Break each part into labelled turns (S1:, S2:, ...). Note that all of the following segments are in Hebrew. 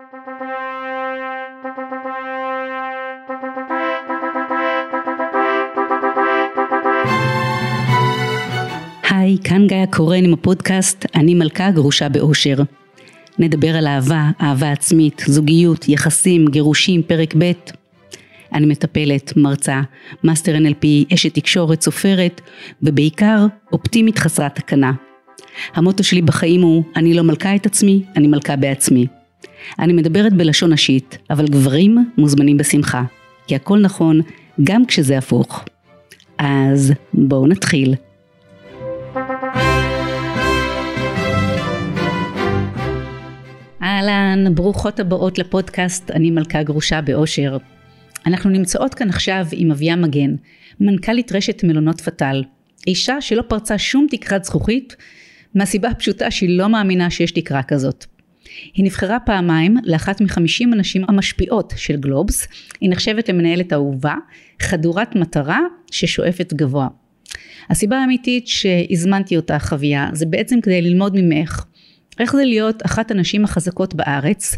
S1: היי, כאן גיא קורן עם הפודקאסט "אני מלכה גרושה באושר". נדבר על אהבה, אהבה עצמית, זוגיות, יחסים, גירושים, פרק ב'. אני מטפלת, מרצה, מאסטר NLP, אשת תקשורת, סופרת, ובעיקר אופטימית חסרת תקנה. המוטו שלי בחיים הוא אני לא מלכה את עצמי, אני מלכה בעצמי. אני מדברת בלשון נשית, אבל גברים מוזמנים בשמחה, כי הכל נכון גם כשזה הפוך. אז בואו נתחיל. אהלן, ברוכות הבאות לפודקאסט אני מלכה גרושה באושר. אנחנו נמצאות כאן עכשיו עם אביה מגן, מנכ"לית רשת מלונות פתאל. אישה שלא פרצה שום תקרת זכוכית, מהסיבה הפשוטה שהיא לא מאמינה שיש תקרה כזאת. היא נבחרה פעמיים לאחת מחמישים הנשים המשפיעות של גלובס, היא נחשבת למנהלת אהובה, חדורת מטרה ששואפת גבוה. הסיבה האמיתית שהזמנתי אותה חוויה זה בעצם כדי ללמוד ממך איך זה להיות אחת הנשים החזקות בארץ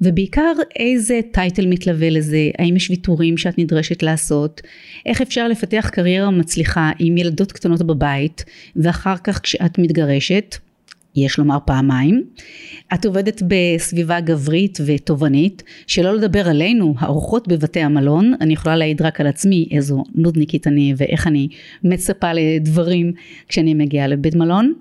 S1: ובעיקר איזה טייטל מתלווה לזה, האם יש ויתורים שאת נדרשת לעשות, איך אפשר לפתח קריירה מצליחה עם ילדות קטנות בבית ואחר כך כשאת מתגרשת, יש לומר פעמיים, את עובדת בסביבה גברית ותובענית, שלא לדבר עלינו, האורחות בבתי המלון, אני יכולה להעיד רק על עצמי איזו נודניקית אני ואיך אני מצפה לדברים כשאני מגיעה לבית מלון.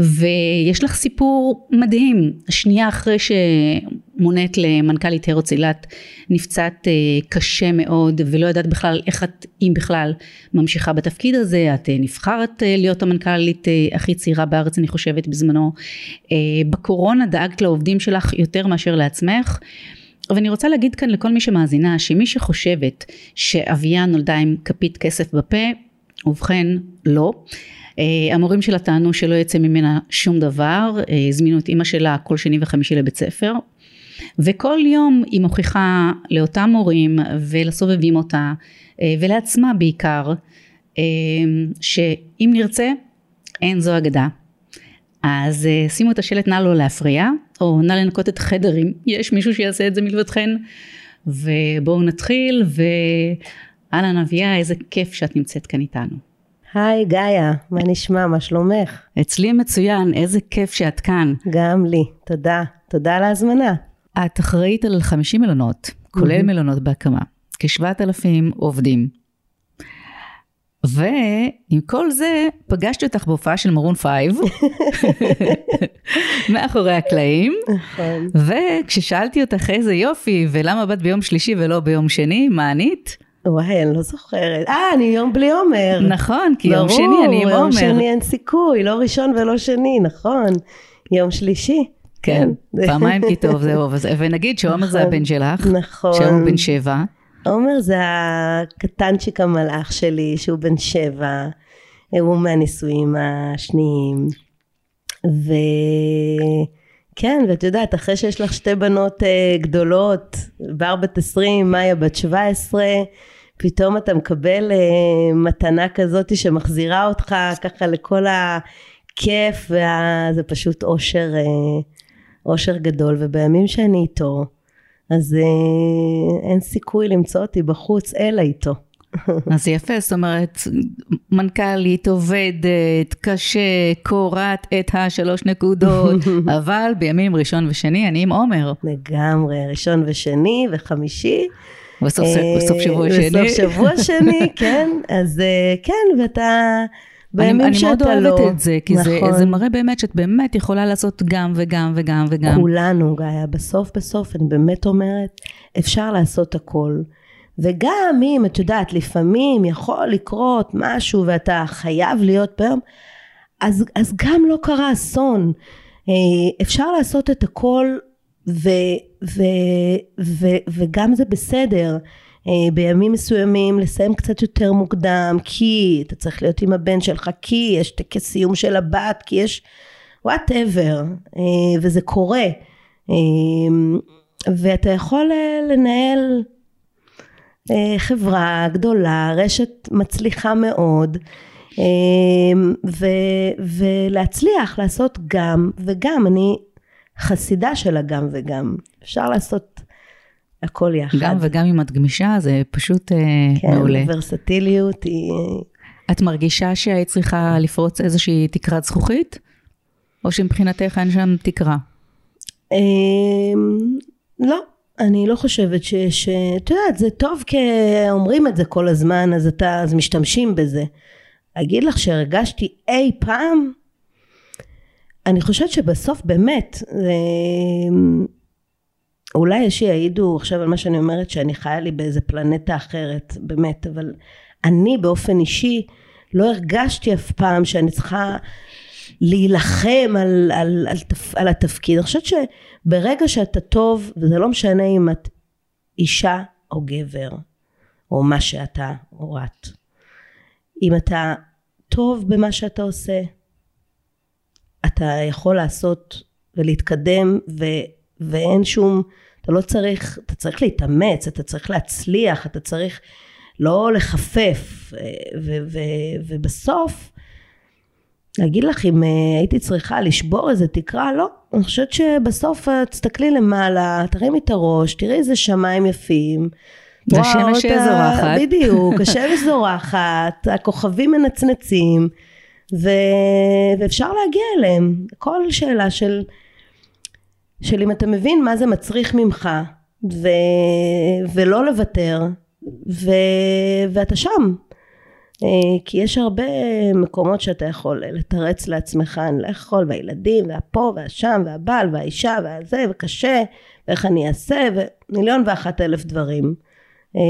S1: ויש לך סיפור מדהים, שנייה אחרי שמונית למנכ"לית הרץ אילת נפצעת אה, קשה מאוד ולא ידעת בכלל איך את, אם בכלל, ממשיכה בתפקיד הזה, את אה, נבחרת אה, להיות המנכ"לית הכי צעירה בארץ אני חושבת בזמנו, בקורונה דאגת לעובדים שלך יותר מאשר לעצמך. ואני רוצה להגיד כאן לכל מי שמאזינה שמי שחושבת שאביה נולדה עם כפית כסף בפה ובכן לא המורים שלה טענו שלא יצא ממנה שום דבר, אה, הזמינו את אימא שלה כל שני וחמישי לבית ספר וכל יום היא מוכיחה לאותם מורים ולסובבים אותה אה, ולעצמה בעיקר שאם נרצה אין זו אגדה. אז שימו את השלט נא לא להפריע או נא לנקות את החדר אם יש מישהו שיעשה את זה מלבדכן ובואו נתחיל ואהלן אביה איזה כיף שאת נמצאת כאן איתנו.
S2: היי גאיה, מה נשמע? מה שלומך?
S1: אצלי מצוין, איזה כיף שאת כאן.
S2: גם לי, תודה. תודה על ההזמנה.
S1: את אחראית על 50 מלונות, כולל מלונות בהקמה, כ-7,000 עובדים. ועם כל זה פגשתי אותך בהופעה של מרון פייב, מאחורי הקלעים, נכון. וכששאלתי אותך איזה יופי ולמה באת ביום שלישי ולא ביום שני, מה ענית?
S2: וואי, אני לא זוכרת. אה, אני יום בלי עומר.
S1: נכון, כי יום שני אני עם עומר.
S2: יום שני אין סיכוי, לא ראשון ולא שני, נכון. יום שלישי.
S1: כן, כן. פעמיים כי טוב, זהו. ונגיד שעומר זה נכון, הבן שלך.
S2: נכון.
S1: שהוא בן שבע.
S2: עומר זה הקטנצ'יק המלאך שלי, שהוא בן שבע. הוא מהנישואים השניים. ו... כן, ואת יודעת, אחרי שיש לך שתי בנות uh, גדולות, בר בת עשרים, מאיה בת שבע עשרה, פתאום אתה מקבל uh, מתנה כזאת שמחזירה אותך ככה לכל הכיף, וזה פשוט אושר, uh, אושר גדול, ובימים שאני איתו, אז uh, אין סיכוי למצוא אותי בחוץ, אלא איתו.
S1: אז יפה, זאת אומרת, מנכ"לית, עובדת, קשה, קורעת את השלוש נקודות, אבל בימים ראשון ושני אני עם עומר.
S2: לגמרי, ראשון ושני וחמישי.
S1: בסוף אה, שבוע שני.
S2: בסוף שבוע שני, כן. אז אה, כן, ואתה... בימים
S1: שאתה לא... אני מאוד אוהבת את זה, כי נכון. זה, זה מראה באמת שאת באמת יכולה לעשות גם וגם וגם וגם.
S2: כולנו, גאיה, בסוף בסוף, אני באמת אומרת, אפשר לעשות הכל. וגם אם את יודעת לפעמים יכול לקרות משהו ואתה חייב להיות ביום אז, אז גם לא קרה אסון אה, אפשר לעשות את הכל ו, ו, ו, וגם זה בסדר אה, בימים מסוימים לסיים קצת יותר מוקדם כי אתה צריך להיות עם הבן שלך כי יש טקס סיום של הבת כי יש whatever אה, וזה קורה ואתה יכול לנהל אה, חברה גדולה, רשת מצליחה מאוד, אה, ו, ולהצליח לעשות גם וגם. אני, חסידה של הגם וגם. אפשר לעשות הכל יחד.
S1: גם וגם אם את גמישה, זה פשוט אה,
S2: כן,
S1: מעולה.
S2: ורסטיליות היא...
S1: את מרגישה שהיית צריכה לפרוץ איזושהי תקרת זכוכית? או שמבחינתך אין שם תקרה?
S2: אמ, לא, אני לא חושבת שיש, את יודעת, זה טוב כי אומרים את זה כל הזמן, אז אתה, אז משתמשים בזה. אגיד לך שהרגשתי אי פעם, אני חושבת שבסוף באמת, זה, אולי יש שיעידו עכשיו על מה שאני אומרת, שאני חיה לי באיזה פלנטה אחרת, באמת, אבל אני באופן אישי לא הרגשתי אף פעם שאני צריכה להילחם על, על, על, תפ, על התפקיד. אני חושבת שברגע שאתה טוב, וזה לא משנה אם את אישה או גבר, או מה שאתה או את, אם אתה טוב במה שאתה עושה, אתה יכול לעשות ולהתקדם ו, ואין שום, אתה לא צריך, אתה צריך להתאמץ, אתה צריך להצליח, אתה צריך לא לחפף ו, ו, ובסוף להגיד לך אם אה, הייתי צריכה לשבור איזה תקרה, לא. אני חושבת שבסוף אה, תסתכלי למעלה, תרימי את הראש, תראי איזה שמיים יפים.
S1: והשמש זורחת.
S2: בדיוק, השמש זורחת, הכוכבים מנצנצים, ו... ואפשר להגיע אליהם. כל שאלה של, של אם אתה מבין מה זה מצריך ממך, ו... ולא לוותר, ו... ואתה שם. אה, כי יש הרבה מקומות שאתה יכול לתרץ לעצמך, אני לא יכול, והילדים, והפה, והשם, והבעל, והאישה, והזה, וקשה, ואיך אני אעשה, ומיליון ואחת אלף דברים. אה,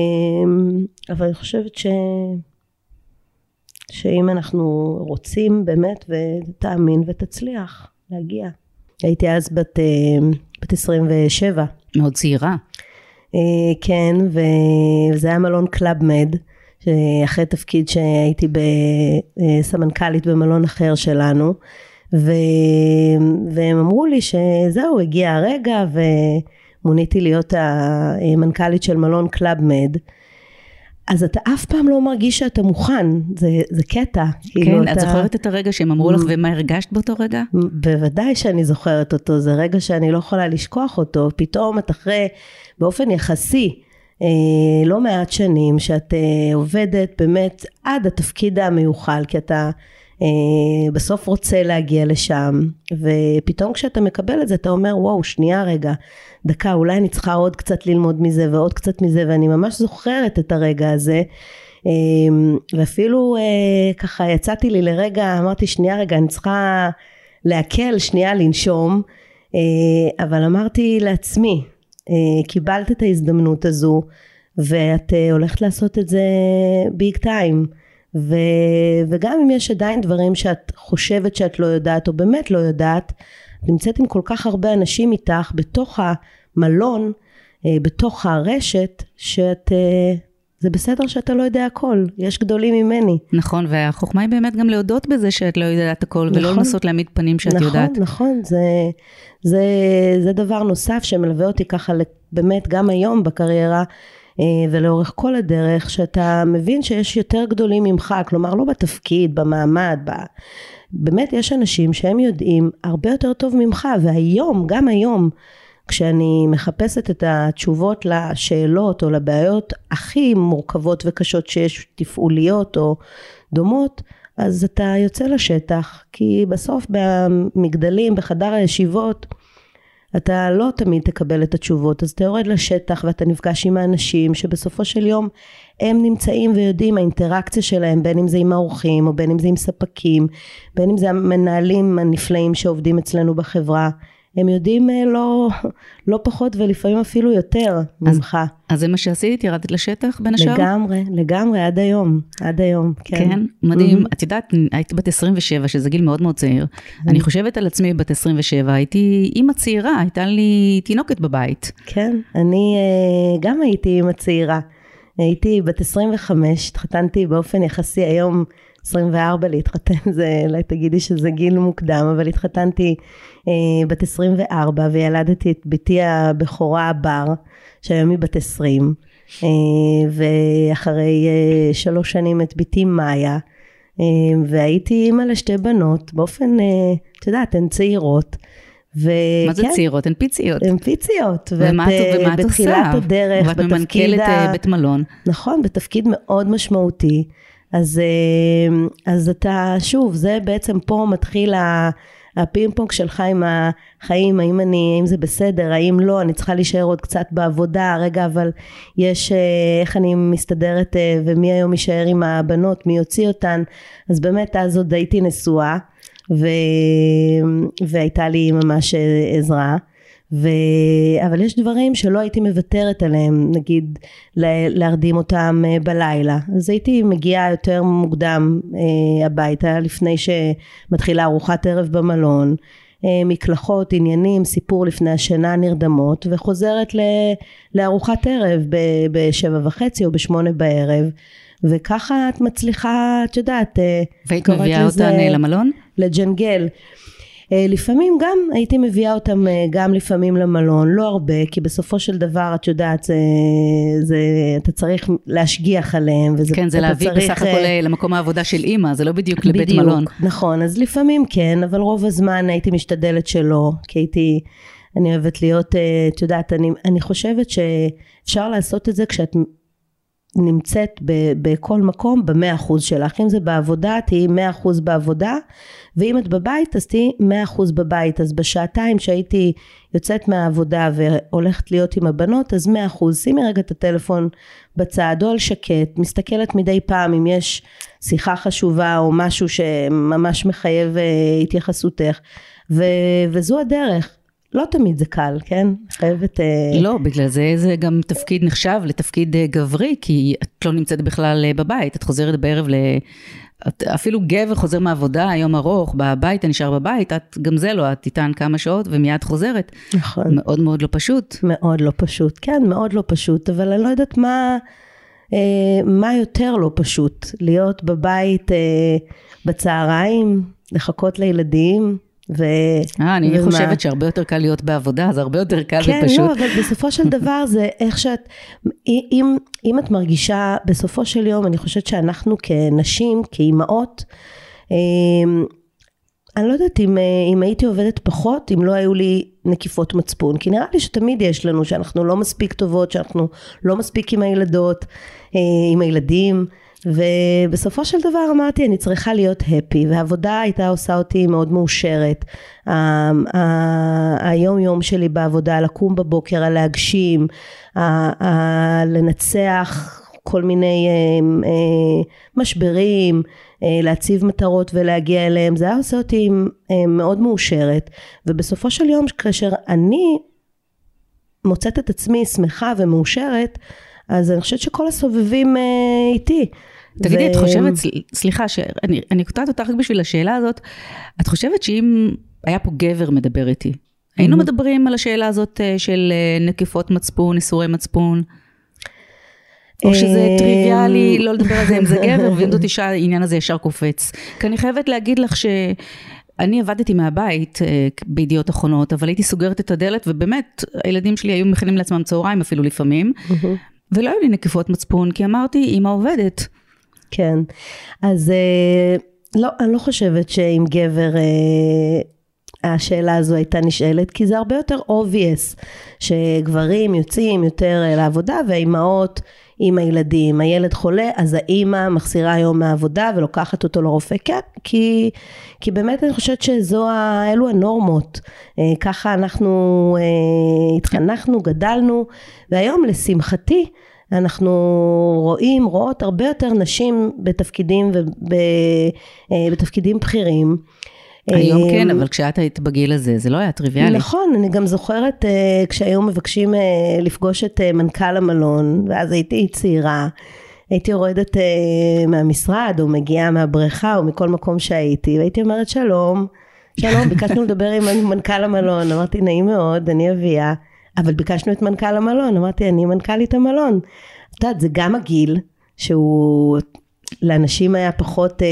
S2: אבל אני חושבת ש... שאם אנחנו רוצים באמת, ותאמין ותצליח להגיע. הייתי אז בת, אה, בת 27.
S1: מאוד צעירה.
S2: כן, וזה היה מלון קלאב מד. אחרי תפקיד שהייתי בסמנכ"לית במלון אחר שלנו, ו... והם אמרו לי שזהו, הגיע הרגע ומוניתי להיות המנכ"לית של מלון קלאב מד. אז אתה אף פעם לא מרגיש שאתה מוכן, זה, זה קטע.
S1: כאילו כן, כאילו את אתה... זוכרת את הרגע שהם אמרו לך ומה הרגשת באותו רגע?
S2: בוודאי שאני זוכרת אותו, זה רגע שאני לא יכולה לשכוח אותו. פתאום את אחרי, באופן יחסי, אה, לא מעט שנים שאת אה, עובדת באמת עד התפקיד המיוחל כי אתה בסוף רוצה להגיע לשם ופתאום כשאתה מקבל את זה אתה אומר וואו שנייה רגע דקה אולי אני צריכה עוד קצת ללמוד מזה ועוד קצת מזה ואני ממש זוכרת את הרגע הזה. ואפילו ככה יצאתי לי לרגע אמרתי שנייה רגע אני צריכה להקל שנייה לנשום אבל אמרתי לעצמי אה, קיבלת את ההזדמנות הזו ואת אה, הולכת לעשות את זה ביג טיים ו, וגם אם יש עדיין דברים שאת חושבת שאת לא יודעת או באמת לא יודעת את נמצאת עם כל כך הרבה אנשים איתך בתוך המלון אה, בתוך הרשת שאת זה בסדר שאתה לא יודע הכל, יש גדולים ממני.
S1: נכון, והחוכמה היא באמת גם להודות בזה שאת לא יודעת הכל, נכון, ולא לנסות להעמיד פנים שאת
S2: נכון,
S1: יודעת.
S2: נכון, נכון, זה, זה, זה דבר נוסף שמלווה אותי ככה באמת גם היום בקריירה, אה, ולאורך כל הדרך, שאתה מבין שיש יותר גדולים ממך, כלומר לא בתפקיד, במעמד, ב... באמת יש אנשים שהם יודעים הרבה יותר טוב ממך, והיום, גם היום, כשאני מחפשת את התשובות לשאלות או לבעיות הכי מורכבות וקשות שיש, תפעוליות או דומות, אז אתה יוצא לשטח, כי בסוף במגדלים, בחדר הישיבות, אתה לא תמיד תקבל את התשובות, אז אתה יורד לשטח ואתה נפגש עם האנשים שבסופו של יום הם נמצאים ויודעים האינטראקציה שלהם, בין אם זה עם האורחים או בין אם זה עם ספקים, בין אם זה המנהלים הנפלאים שעובדים אצלנו בחברה. הם יודעים אה, לא, לא פחות ולפעמים אפילו יותר
S1: אז,
S2: ממך.
S1: אז זה מה שעשית? ירדת לשטח בין השאר?
S2: לגמרי, לגמרי, עד היום, עד היום, כן.
S1: כן, מדהים. Mm-hmm. את יודעת, הייתי בת 27, שזה גיל מאוד מאוד צעיר. Mm-hmm. אני חושבת על עצמי בת 27, הייתי אימא צעירה, הייתה לי תינוקת בבית.
S2: כן, אני אה, גם הייתי אימא צעירה. הייתי בת 25, התחתנתי באופן יחסי היום 24 להתחתן זה, אולי תגידי שזה גיל מוקדם, אבל התחתנתי אה, בת 24 וילדתי את בתי הבכורה בר, שהיום היא בת 20, אה, ואחרי אה, שלוש שנים את בתי מאיה, אה, והייתי אימא לשתי בנות, באופן, אה, את יודעת, הן צעירות. וכן,
S1: מה זה צעירות? הן פיציות.
S2: הן פיציות.
S1: ומה את
S2: ואת,
S1: ומה את עושה?
S2: בתחילת הדרך,
S1: ואת
S2: בתפקיד
S1: ממנכ"לת
S2: ה...
S1: אה, בית מלון.
S2: נכון, בתפקיד מאוד משמעותי. אז, אה, אז אתה, שוב, זה בעצם פה מתחיל ה- הפינג פונג שלך עם החיים, האם אני, האם זה בסדר, האם לא, אני צריכה להישאר עוד קצת בעבודה, רגע, אבל יש, אה, איך אני מסתדרת, אה, ומי היום יישאר עם הבנות, מי יוציא אותן, אז באמת אז עוד הייתי נשואה, ו... והייתה לי ממש עזרה. ו... אבל יש דברים שלא הייתי מוותרת עליהם, נגיד להרדים אותם אה, בלילה. אז הייתי מגיעה יותר מוקדם אה, הביתה לפני שמתחילה ארוחת ערב במלון, אה, מקלחות, עניינים, סיפור לפני השינה נרדמות, וחוזרת ל... לארוחת ערב ב- בשבע וחצי או בשמונה בערב. וככה את מצליחה, את יודעת,
S1: והיית מביאה
S2: לזה-
S1: אותן למלון?
S2: לג'נגל. אה, לפעמים גם הייתי מביאה אותם אה, גם לפעמים למלון, לא הרבה, כי בסופו של דבר את יודעת, זה, זה, אתה צריך להשגיח עליהם, וזה,
S1: כן, זה להביא
S2: צריך,
S1: בסך
S2: אה,
S1: הכל למקום העבודה של אימא, זה לא בדיוק לבית
S2: בדיוק,
S1: מלון.
S2: נכון, אז לפעמים כן, אבל רוב הזמן הייתי משתדלת שלא, כי הייתי, אני אוהבת להיות, את יודעת, אני, אני חושבת שאפשר לעשות את זה כשאת נמצאת ב- בכל מקום במאה אחוז שלך, אם זה בעבודה תהיי מאה אחוז בעבודה, ואם את בבית אז תהיי מאה אחוז בבית, אז בשעתיים שהייתי יוצאת מהעבודה והולכת להיות עם הבנות, אז מאה אחוז, שימי רגע את הטלפון בצד או על שקט, מסתכלת מדי פעם אם יש שיחה חשובה או משהו שממש מחייב אה, התייחסותך, ו- וזו הדרך. לא תמיד זה קל, כן? חייבת... אה,
S1: לא, בגלל זה זה גם תפקיד נחשב לתפקיד אה, גברי, כי את לא נמצאת בכלל אה, בבית, את חוזרת בערב ל... את, אפילו גבר חוזר מהעבודה, יום ארוך, בבית, אתה נשאר בבית, את, גם זה לא, את תיתן כמה שעות ומיד חוזרת.
S2: נכון.
S1: מאוד מאוד לא פשוט.
S2: מאוד לא פשוט, כן, מאוד לא פשוט, אבל אני לא יודעת מה, אה, מה יותר לא פשוט, להיות בבית אה, בצהריים, לחכות לילדים, ו...
S1: אה, אני
S2: ומה?
S1: חושבת שהרבה יותר קל להיות בעבודה, זה הרבה יותר קל
S2: כן,
S1: ופשוט.
S2: לא, אבל בסופו של דבר זה איך שאת, אם, אם את מרגישה, בסופו של יום, אני חושבת שאנחנו כנשים, כאימהות, אה, אני לא יודעת אם, אה, אם הייתי עובדת פחות, אם לא היו לי נקיפות מצפון, כי נראה לי שתמיד יש לנו, שאנחנו לא מספיק טובות, שאנחנו לא מספיק עם הילדות, אה, עם הילדים, ובסופו של דבר אמרתי, אני צריכה להיות הפי, והעבודה הייתה עושה אותי מאוד מאושרת. היום יום שלי בעבודה, לקום בבוקר, ה- לנצח כל מיני אה, אה, משברים, אה, להציב מטרות ולהגיע אליהם, זה היה עושה אותי אה, מאוד מאושרת. ובסופו של יום, כאשר אני מוצאת את עצמי שמחה ומאושרת, אז אני חושבת שכל הסובבים אה, איתי.
S1: תגידי,
S2: ו-
S1: את חושבת, סל- סליחה, שאני אני קוטעת אותך רק בשביל השאלה הזאת, את חושבת שאם היה פה גבר מדבר איתי, היינו מדברים על השאלה הזאת אה, של אה, נקיפות מצפון, איסורי מצפון? או שזה
S2: אה,
S1: טריוויאלי לא לדבר על זה אם זה גבר, ואם זאת אישה, העניין הזה ישר קופץ. כי אני חייבת להגיד לך שאני עבדתי מהבית בידיעות אחרונות, אבל הייתי סוגרת את הדלת, ובאמת, הילדים שלי היו מכינים לעצמם צהריים אפילו לפעמים, ולא היו לי נקיפות מצפון, כי אמרתי, אמא עובדת.
S2: כן, אז אה, לא, אני לא חושבת שעם גבר אה, השאלה הזו הייתה נשאלת, כי זה הרבה יותר obvious שגברים יוצאים יותר אה, לעבודה והאימהות עם הילדים, הילד חולה, אז האימא מחסירה יום מהעבודה ולוקחת אותו לרופא, כן, כי, כי באמת אני חושבת שזו, ה- אלו הנורמות, אה, ככה אנחנו אה, התחנכנו, גדלנו, והיום לשמחתי, אנחנו רואים, רואות הרבה יותר נשים בתפקידים, ובתפקידים בכירים.
S1: היום
S2: אה,
S1: כן, אבל כשאת היית בגיל הזה, זה לא היה טריוויאלי.
S2: נכון, אני גם זוכרת אה, כשהיו מבקשים אה, לפגוש את מנכ"ל המלון, ואז הייתי צעירה, הייתי יורדת מהמשרד, או מגיעה מהבריכה, או מכל מקום שהייתי, והייתי אומרת שלום, שלום, ביקשנו לדבר עם מנכ"ל המלון, אמרתי נעים מאוד, אני אביה, אבל ביקשנו את מנכ"ל המלון, אמרתי אני מנכ"לית המלון. את יודעת, זה גם הגיל, שהוא לאנשים היה פחות אה,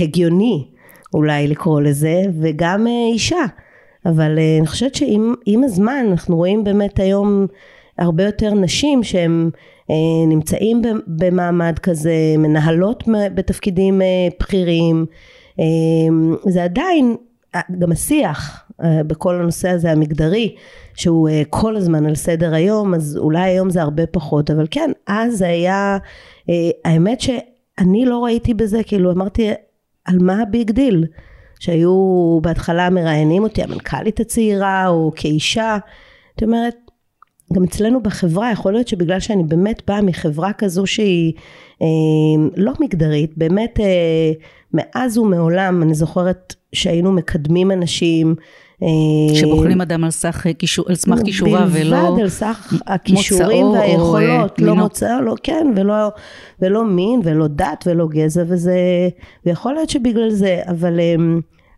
S2: הגיוני אולי לקרוא לזה, וגם אה, אישה. אבל אה, אני חושבת שעם עם הזמן אנחנו רואים באמת היום הרבה יותר נשים שהן אה, נמצאים במעמד כזה, מנהלות בתפקידים בכירים. אה, זה עדיין גם השיח בכל הנושא הזה המגדרי שהוא כל הזמן על סדר היום אז אולי היום זה הרבה פחות אבל כן אז היה האמת שאני לא ראיתי בזה כאילו אמרתי על מה ה big deal? שהיו בהתחלה מראיינים אותי המנכ"לית הצעירה או כאישה. זאת אומרת גם אצלנו בחברה יכול להיות שבגלל שאני באמת באה מחברה כזו שהיא אה, לא מגדרית באמת אה, מאז ומעולם אני זוכרת שהיינו מקדמים אנשים
S1: שבוחנים אדם על סך על סמך כישוריו ולא
S2: בלבד על סך הכישורים והיכולות, לא מוצא, לא כן, ולא, ולא מין ולא דת ולא גזע וזה, ויכול להיות שבגלל זה, אבל אה,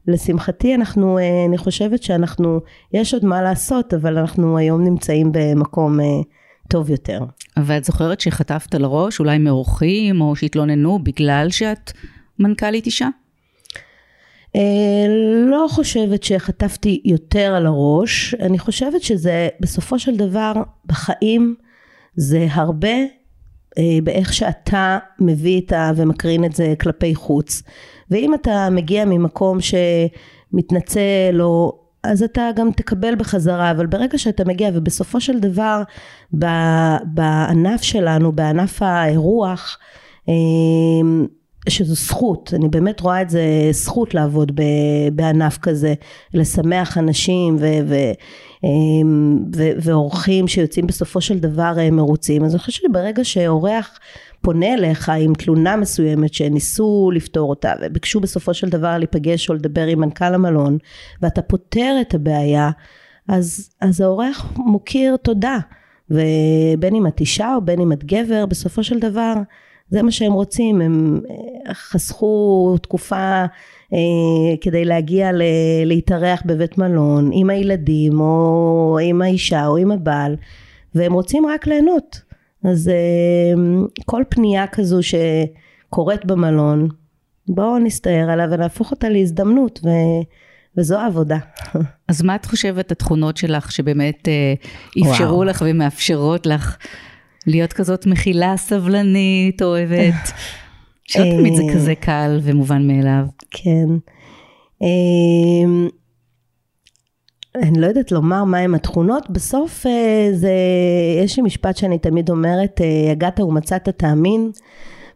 S2: לשמחתי אנחנו, אה, אני חושבת שאנחנו, יש עוד מה לעשות, אבל אנחנו היום נמצאים במקום טוב יותר.
S1: ואת זוכרת שחטפת לראש, אולי מאורחים, או שהתלוננו בגלל שאת מנכ"לית אישה?
S2: אה, לא חושבת שחטפתי יותר על הראש, אני חושבת שזה בסופו של דבר בחיים זה הרבה אה, באיך שאתה מביא את ה... ומקרין את זה כלפי חוץ. ואם אתה מגיע ממקום שמתנצל או אז אתה גם תקבל בחזרה, אבל ברגע שאתה מגיע ובסופו של דבר בענף שלנו, בענף האירוח, אה, שזו זכות, אני באמת רואה את זה זכות לעבוד בענף כזה, לשמח אנשים אמ, ואורחים שיוצאים בסופו של דבר אה, מרוצים, אז אני חושבת שברגע שאורח פונה אליך עם תלונה מסוימת שניסו לפתור אותה וביקשו בסופו של דבר להיפגש או לדבר עם מנכ"ל המלון ואתה פותר את הבעיה, אז, אז האורח מוקיר תודה, ובין אם את אישה או בין אם את גבר, בסופו של דבר זה מה שהם רוצים, הם אה, חסכו תקופה אה, כדי להגיע ל- להתארח בבית מלון עם הילדים או עם האישה או עם הבעל והם רוצים רק ליהנות. אז אה, כל פנייה כזו שקורית במלון, בואו נסתער עליה ונהפוך אותה להזדמנות ו... וזו העבודה.
S1: אז מה את חושבת התכונות שלך שבאמת אה, אפשרו וואו. לך ומאפשרות לך להיות כזאת מכילה, סבלנית, אוהבת. שלא תמיד זה כזה קל ומובן מאליו.
S2: כן. אמ, אני לא יודעת לומר מהם התכונות, בסוף אה, זה, יש לי משפט שאני תמיד אומרת, אה, יגעת ומצאת תאמין.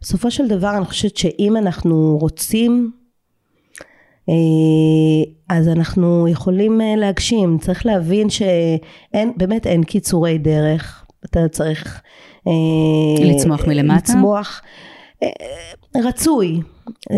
S2: בסופו של דבר אני חושבת שאם אנחנו רוצים, אה, אז אנחנו יכולים להגשים. צריך להבין שאין, באמת אין קיצורי דרך. אתה צריך
S1: אה, לצמוח מלמטה?
S2: לצמוח. אה, רצוי.
S1: אה,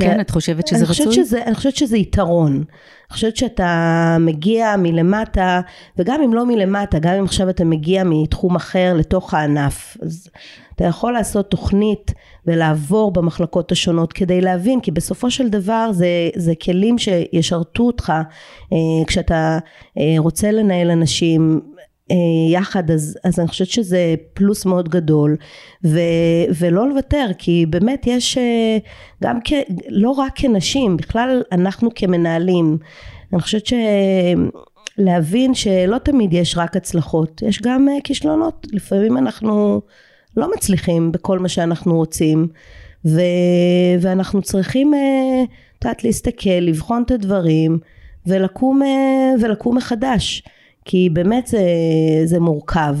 S1: כן, את חושבת שזה רצוי?
S2: שזה, אני חושבת שזה יתרון. אני חושבת שאתה מגיע מלמטה, וגם אם לא מלמטה, גם אם עכשיו אתה מגיע מתחום אחר לתוך הענף, אז אתה יכול לעשות תוכנית ולעבור במחלקות השונות כדי להבין, כי בסופו של דבר זה, זה כלים שישרתו אותך כשאתה רוצה לנהל אנשים יחד אז, אז אני חושבת שזה פלוס מאוד גדול. ו, ולא לוותר כי באמת יש אה, גם כ, לא רק כנשים בכלל אנחנו כמנהלים אני חושבת שלהבין שלא תמיד יש רק הצלחות יש גם אה, כישלונות. לפעמים אנחנו לא מצליחים בכל מה שאנחנו רוצים ו, ואנחנו צריכים את יודעת להסתכל לבחון את הדברים ולקום ולקום מחדש כי באמת זה, זה מורכב.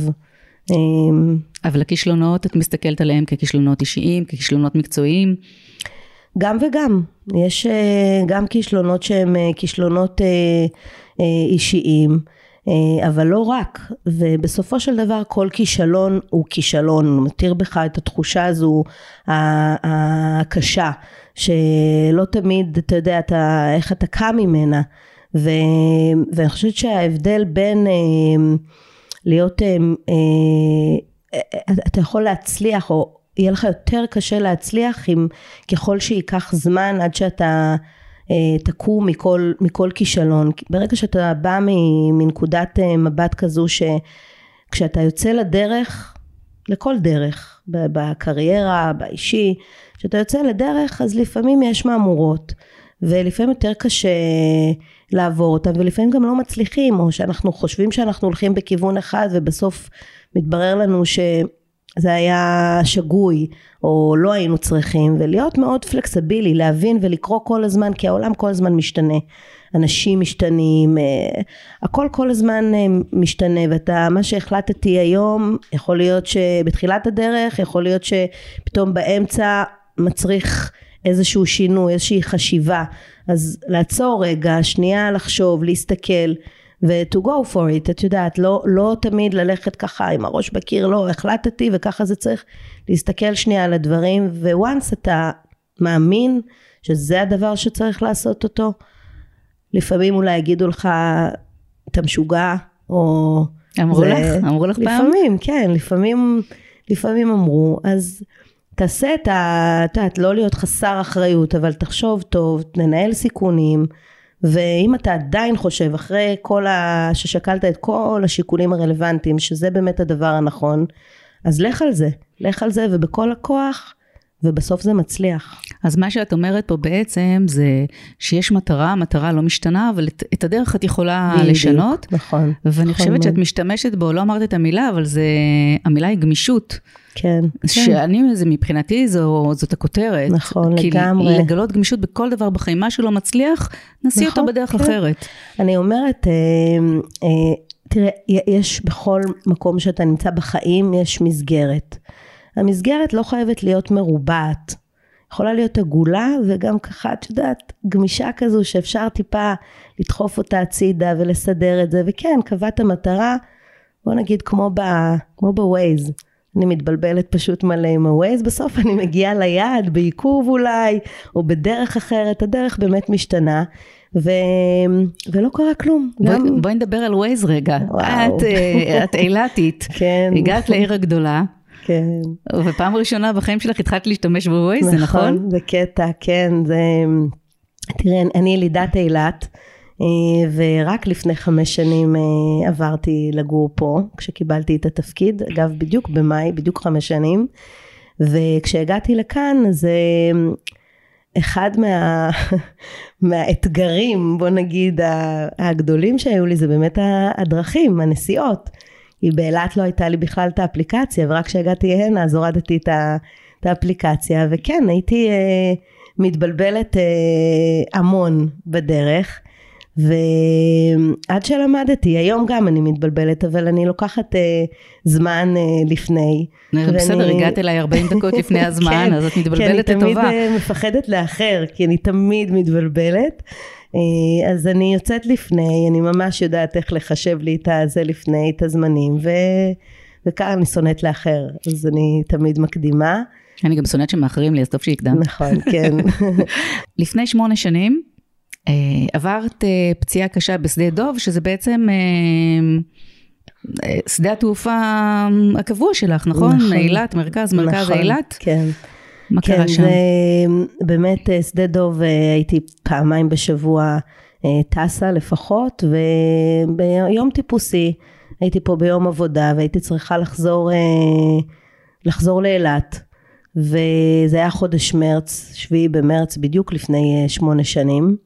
S1: אמ, אבל הכישלונות, את מסתכלת עליהם ככישלונות אישיים, ככישלונות מקצועיים?
S2: גם וגם. יש אה, גם כישלונות שהם אה, כישלונות אה, אישיים, אבל לא רק. ובסופו של דבר כל כישלון הוא כישלון, הוא מתיר בך את התחושה הזו הקשה, שלא תמיד, אתה יודע, אתה, איך אתה קם ממנה. ו, ואני חושבת שההבדל בין אה, להיות, אה, אה, אתה יכול להצליח או יהיה לך יותר קשה להצליח אם ככל שייקח זמן עד שאתה תקום מכל, מכל כישלון. ברגע שאתה בא מנקודת מבט כזו שכשאתה יוצא לדרך, לכל דרך, בקריירה, באישי, כשאתה יוצא לדרך אז לפעמים יש מהמורות ולפעמים יותר קשה לעבור אותם ולפעמים גם לא מצליחים או שאנחנו חושבים שאנחנו הולכים בכיוון אחד ובסוף מתברר לנו זה היה שגוי או לא היינו צריכים ולהיות מאוד פלקסיבילי להבין ולקרוא כל הזמן כי העולם כל הזמן משתנה. אנשים משתנים אה, הכל כל הזמן אה, משתנה ואתה מה שהחלטתי היום יכול להיות שבתחילת הדרך יכול להיות שפתאום באמצע מצריך איזשהו שינוי איזושהי חשיבה אז לעצור רגע שנייה לחשוב להסתכל ו-to go for it, את יודעת, לא, לא תמיד ללכת ככה עם הראש בקיר, לא, החלטתי וככה זה צריך להסתכל שנייה על הדברים, ו-once אתה מאמין שזה הדבר שצריך לעשות אותו, לפעמים אולי יגידו לך, אתה משוגע, או...
S1: אמרו זה, לך? אמרו לך
S2: לפעמים, פעם? לפעמים, כן, לפעמים, לפעמים אמרו, אז תעשה את ה... את יודעת, לא להיות חסר אחריות, אבל תחשוב טוב, תנהל סיכונים. ואם אתה עדיין חושב אחרי כל ה... ששקלת את כל השיקולים הרלוונטיים שזה באמת הדבר הנכון אז לך על זה לך על זה ובכל הכוח ובסוף זה מצליח.
S1: אז מה שאת אומרת פה בעצם זה שיש מטרה, המטרה לא משתנה, אבל את, את הדרך את יכולה בדיוק, לשנות.
S2: נכון.
S1: ואני
S2: נכון
S1: חושבת שאת משתמשת בו, לא אמרת את המילה, אבל זה, המילה היא גמישות.
S2: כן.
S1: שאני. זה מבחינתי זו, זאת הכותרת.
S2: נכון, כי לגמרי.
S1: כי לגלות גמישות בכל דבר בחיים, מה שלא מצליח, נשיא נכון, אותו בדרך כן. אחרת.
S2: אני אומרת, אה, אה, תראה, יש בכל מקום שאתה נמצא בחיים, יש מסגרת. המסגרת לא חייבת להיות מרובעת. יכולה להיות עגולה וגם ככה, את יודעת, גמישה כזו שאפשר טיפה לדחוף אותה הצידה ולסדר את זה, וכן, קבעת מטרה, בוא נגיד כמו, ב, כמו בווייז. אני מתבלבלת פשוט מלא עם הווייז, בסוף אני מגיעה ליעד, בעיכוב אולי, או בדרך אחרת, הדרך באמת משתנה. ו... ולא קרה כלום.
S1: בואי, גם... בואי נדבר על ווייז רגע. וואו. את, אה, את אילתית.
S2: כן.
S1: הגעת לעיר הגדולה.
S2: כן.
S1: ופעם ראשונה בחיים שלך התחלת להשתמש בווייז, זה נכון?
S2: נכון, זה קטע, כן, זה... תראה, אני ילידת אילת, ורק לפני חמש שנים אה, עברתי לגור פה, כשקיבלתי את התפקיד, אגב, בדיוק במאי, בדיוק חמש שנים, וכשהגעתי לכאן, זה אחד מה, מהאתגרים, בוא נגיד, הגדולים שהיו לי, זה באמת הדרכים, הנסיעות. כי באילת לא הייתה לי בכלל את האפליקציה, ורק כשהגעתי הנה אז הורדתי את, את האפליקציה, וכן, הייתי אה, מתבלבלת אה, המון בדרך. ועד שלמדתי, היום גם אני מתבלבלת, אבל אני לוקחת אה, זמן אה, לפני.
S1: בסדר, ואני... הגעת אליי 40 דקות לפני הזמן, כן, אז את מתבלבלת לטובה. כי אני תמיד
S2: אה, מפחדת לאחר, כי אני תמיד מתבלבלת. אה, אז אני יוצאת לפני, אני ממש יודעת איך לחשב לי את הזה לפני, את הזמנים, ו... וכאן אני שונאת לאחר, אז אני תמיד מקדימה.
S1: אני גם שונאת שמאחרים לי, אז טוב שהקדמת.
S2: נכון, כן.
S1: לפני שמונה שנים עברת אה, פציעה קשה בשדה דוב, שזה בעצם שדה התעופה הקבוע שלך, נכון? נכון. אילת, מרכז, מרכז נכון, אילת.
S2: כן.
S1: מה כן, קרה שם?
S2: כן, באמת אה, שדה דוב אה, הייתי פעמיים בשבוע אה, טסה לפחות, וביום טיפוסי הייתי פה ביום עבודה והייתי צריכה לחזור, לחזור לאילת. וזה היה חודש מרץ, שביעי במרץ, בדיוק לפני שמונה שנים.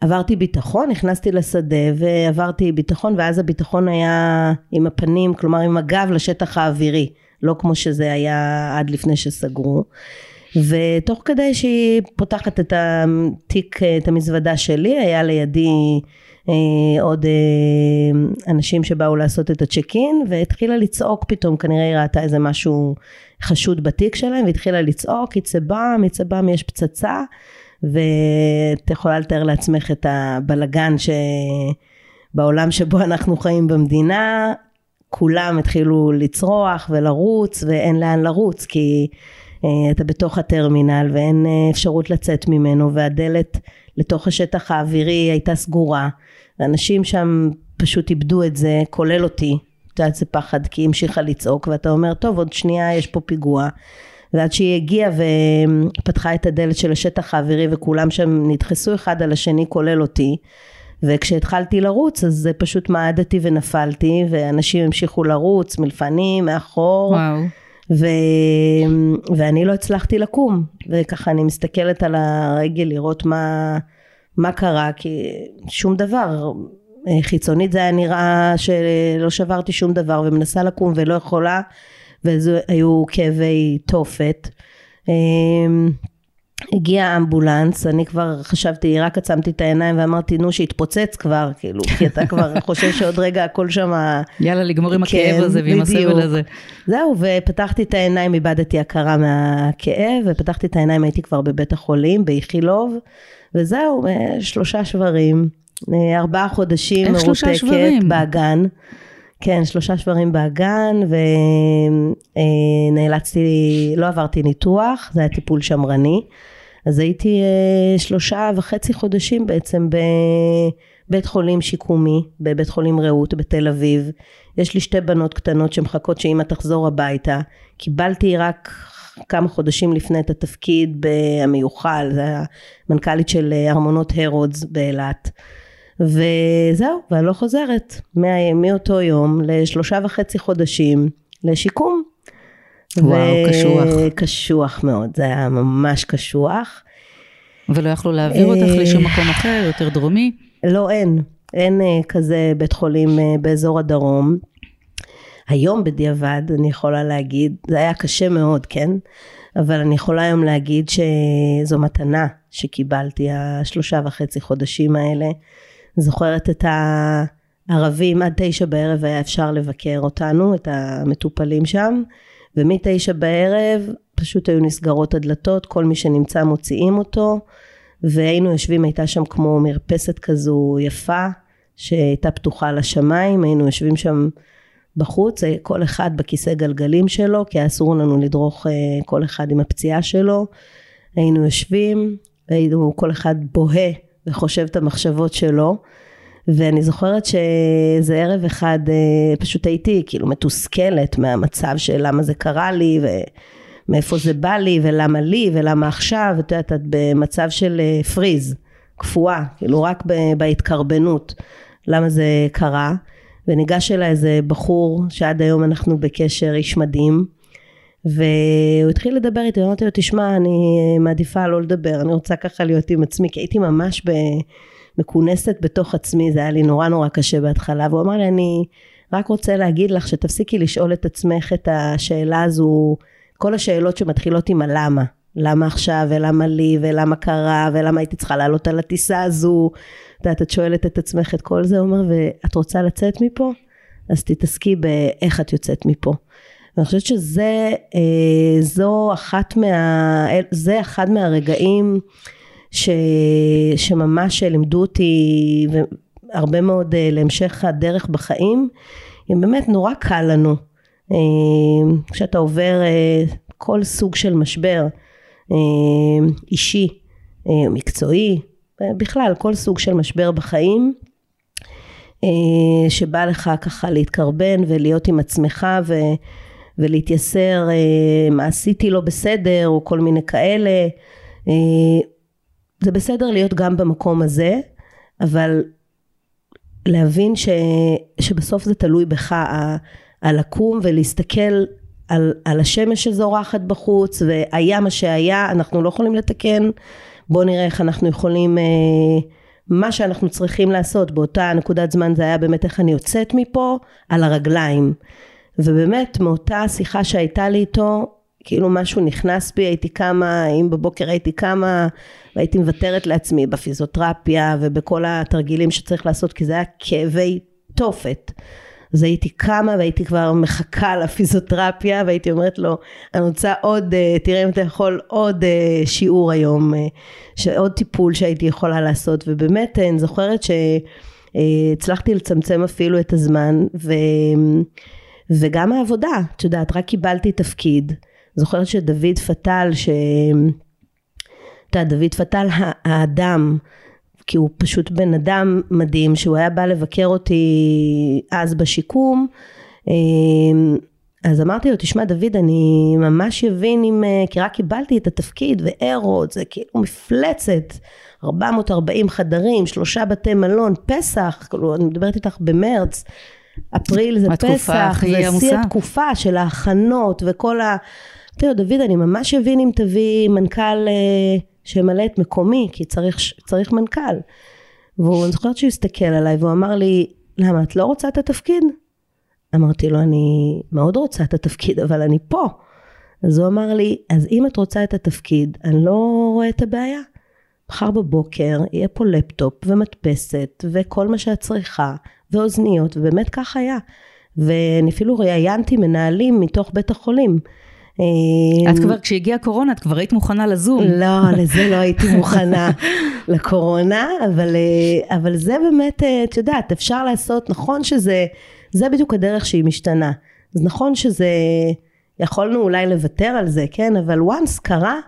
S2: עברתי ביטחון, נכנסתי לשדה ועברתי ביטחון ואז הביטחון היה עם הפנים, כלומר עם הגב לשטח האווירי. לא כמו שזה היה עד לפני שסגרו. ותוך כדי שהיא פותחת את התיק, את המזוודה שלי, היה לידי אה, עוד אה, אנשים שבאו לעשות את הצ'ק אין, והתחילה לצעוק פתאום, כנראה היא ראתה איזה משהו חשוד בתיק שלהם, והתחילה לצעוק, יצבם, יצבם, יש פצצה, ואת יכולה לתאר לעצמך את הבלגן שבעולם שבו אנחנו חיים במדינה, כולם התחילו לצרוח ולרוץ ואין לאן לרוץ כי uh, אתה בתוך הטרמינל ואין uh, אפשרות לצאת ממנו והדלת לתוך השטח האווירי הייתה סגורה. ואנשים שם פשוט איבדו את זה כולל אותי. את יודעת זה פחד כי היא המשיכה לצעוק ואתה אומר טוב עוד שנייה יש פה פיגוע ועד שהיא הגיעה ופתחה את הדלת של השטח האווירי וכולם שם נדחסו אחד על השני כולל אותי. וכשהתחלתי לרוץ אז פשוט מעדתי ונפלתי ואנשים המשיכו לרוץ מלפנים מאחור.
S1: וואו.
S2: ו... ואני לא הצלחתי לקום. וככה אני מסתכלת על הרגל לראות מה, מה קרה כי שום דבר. חיצונית זה היה נראה שלא שברתי שום דבר ומנסה לקום ולא יכולה והיו כאבי תופת. אמ, הגיע אמבולנס, אני כבר חשבתי, רק עצמתי את העיניים ואמרתי, נו, שיתפוצץ כבר, כאילו, כי אתה כבר חושב שעוד רגע הכל שם...
S1: יאללה, לגמור עם הכאב כן, הזה ועם הסבל הזה.
S2: זהו, ופתחתי את העיניים, איבדתי הכרה מהכאב, ופתחתי את העיניים, הייתי כבר בבית החולים, באיכילוב, וזהו, שלושה שברים, ארבעה חודשים מרותקת באגן. כן, שלושה שברים באגן, ונאלצתי, לא עברתי ניתוח, זה היה טיפול שמרני. אז הייתי אה, שלושה וחצי חודשים בעצם בבית חולים שיקומי, בבית חולים רעות בתל אביב. יש לי שתי בנות קטנות שמחכות שאימא תחזור הביתה. קיבלתי רק כמה חודשים לפני את התפקיד המיוחל, זה היה מנכ"לית של ארמונות הרודס באילת. וזהו, ואני לא חוזרת מאותו יום לשלושה וחצי חודשים לשיקום.
S1: וואו, קשוח.
S2: קשוח מאוד, זה היה ממש קשוח.
S1: ולא יכלו להעביר אותך אה, לשום מקום אחר, יותר דרומי?
S2: לא, אין. אין אה, כזה בית חולים אה, באזור הדרום. היום בדיעבד אני יכולה להגיד, זה היה קשה מאוד, כן? אבל אני יכולה היום להגיד שזו מתנה שקיבלתי השלושה וחצי חודשים האלה. זוכרת את הערבים, עד תשע בערב היה אפשר לבקר אותנו, את המטופלים שם, ומתשע בערב פשוט היו נסגרות הדלתות, כל מי שנמצא מוציאים אותו, והיינו יושבים, הייתה שם כמו מרפסת כזו יפה, שהייתה פתוחה לשמיים, היינו יושבים שם בחוץ, כל אחד בכיסא גלגלים שלו, כי אסור לנו לדרוך אה, כל אחד עם הפציעה שלו. היינו יושבים, היינו כל אחד בוהה וחושב את המחשבות שלו. ואני זוכרת שזה ערב אחד אה, פשוט הייתי כאילו מתוסכלת מהמצב של למה זה קרה לי ומאיפה זה בא לי ולמה לי ולמה עכשיו, את יודעת, את במצב של אה, פריז, קפואה, כאילו רק בהתקרבנות, למה זה קרה. וניגש אליי איזה בחור שעד היום אנחנו בקשר איש מדהים והוא התחיל לדבר איתי, אמרתי לו תשמע אני מעדיפה לא לדבר, אני רוצה ככה להיות עם עצמי כי הייתי ממש מכונסת בתוך עצמי, זה היה לי נורא נורא קשה בהתחלה והוא אמר לי אני רק רוצה להגיד לך שתפסיקי לשאול את עצמך את השאלה הזו, כל השאלות שמתחילות עם הלמה, למה עכשיו ולמה לי ולמה קרה ולמה הייתי צריכה לעלות על הטיסה הזו, את יודעת את שואלת את עצמך את כל זה, הוא אומר ואת רוצה לצאת מפה? אז תתעסקי באיך את יוצאת מפה. ואני חושבת שזה, אה, זו אחת מה, זה אחד מהרגעים ש, שממש לימדו אותי הרבה מאוד אה, להמשך הדרך בחיים, באמת נורא קל לנו אה, כשאתה עובר כל סוג של משבר אישי, מקצועי, בכלל כל סוג של משבר בחיים, שבא לך ככה להתקרבן ולהיות עם עצמך ו... ולהתייסר אה, מה עשיתי לא בסדר או כל מיני כאלה. אה, זה בסדר להיות גם במקום הזה, אבל להבין ש, שבסוף זה תלוי בך, הלקום ולהסתכל על, על השמש שזורחת בחוץ והיה מה שהיה, אנחנו לא יכולים לתקן, בואו נראה איך אנחנו יכולים, אה, מה שאנחנו צריכים לעשות באותה נקודת זמן זה היה באמת איך אני יוצאת מפה על הרגליים. ובאמת מאותה שיחה שהייתה לי איתו כאילו משהו נכנס בי הייתי קמה אם בבוקר הייתי קמה והייתי מוותרת לעצמי בפיזיותרפיה ובכל התרגילים שצריך לעשות כי זה היה כאבי תופת. אז הייתי קמה והייתי כבר מחכה לפיזיותרפיה והייתי אומרת לו אני רוצה עוד אה, תראה אם אתה יכול עוד אה, שיעור היום אה, עוד טיפול שהייתי יכולה לעשות. ובאמת אני זוכרת שהצלחתי לצמצם אפילו את הזמן ו... וגם העבודה, את יודעת, רק קיבלתי תפקיד. זוכרת שדוד פטל, ש... את יודעת, דוד פטל האדם, כי הוא פשוט בן אדם מדהים, שהוא היה בא לבקר אותי אז בשיקום, אמ, אז אמרתי לו, תשמע דוד, אני ממש אבין אם, כי רק קיבלתי את התפקיד, ואירות, זה כאילו מפלצת, 440 חדרים, שלושה בתי מלון, פסח, כאילו, אני מדברת איתך במרץ, אפריל זה פסח, זה שיא התקופה של ההכנות וכל ה... תראו דוד אני ממש אבין אם תביא מנכ"ל אה, שימלא את מקומי כי צריך, צריך מנכ"ל. והוא אני זוכרת שהוא הסתכל עליי והוא אמר לי למה את לא רוצה את התפקיד? אמרתי לו, אני מאוד רוצה את התפקיד, אבל אני פה. אז הוא אמר לי, אז אם את רוצה את התפקיד, אני לא רואה את הבעיה. מחר בבוקר יהיה פה לפטופ ומדפסת וכל מה שאת צריכה, ואוזניות, ובאמת כך היה. ואני אפילו ראיינתי מנהלים מתוך בית החולים.
S1: את כבר, כשהגיעה קורונה, את כבר היית מוכנה לזום.
S2: לא, לזה לא הייתי מוכנה, לקורונה, אבל, אבל זה באמת, את יודעת, אפשר לעשות, נכון שזה, זה בדיוק הדרך שהיא משתנה. אז נכון שזה, יכולנו אולי לוותר על זה, כן, אבל once קרה,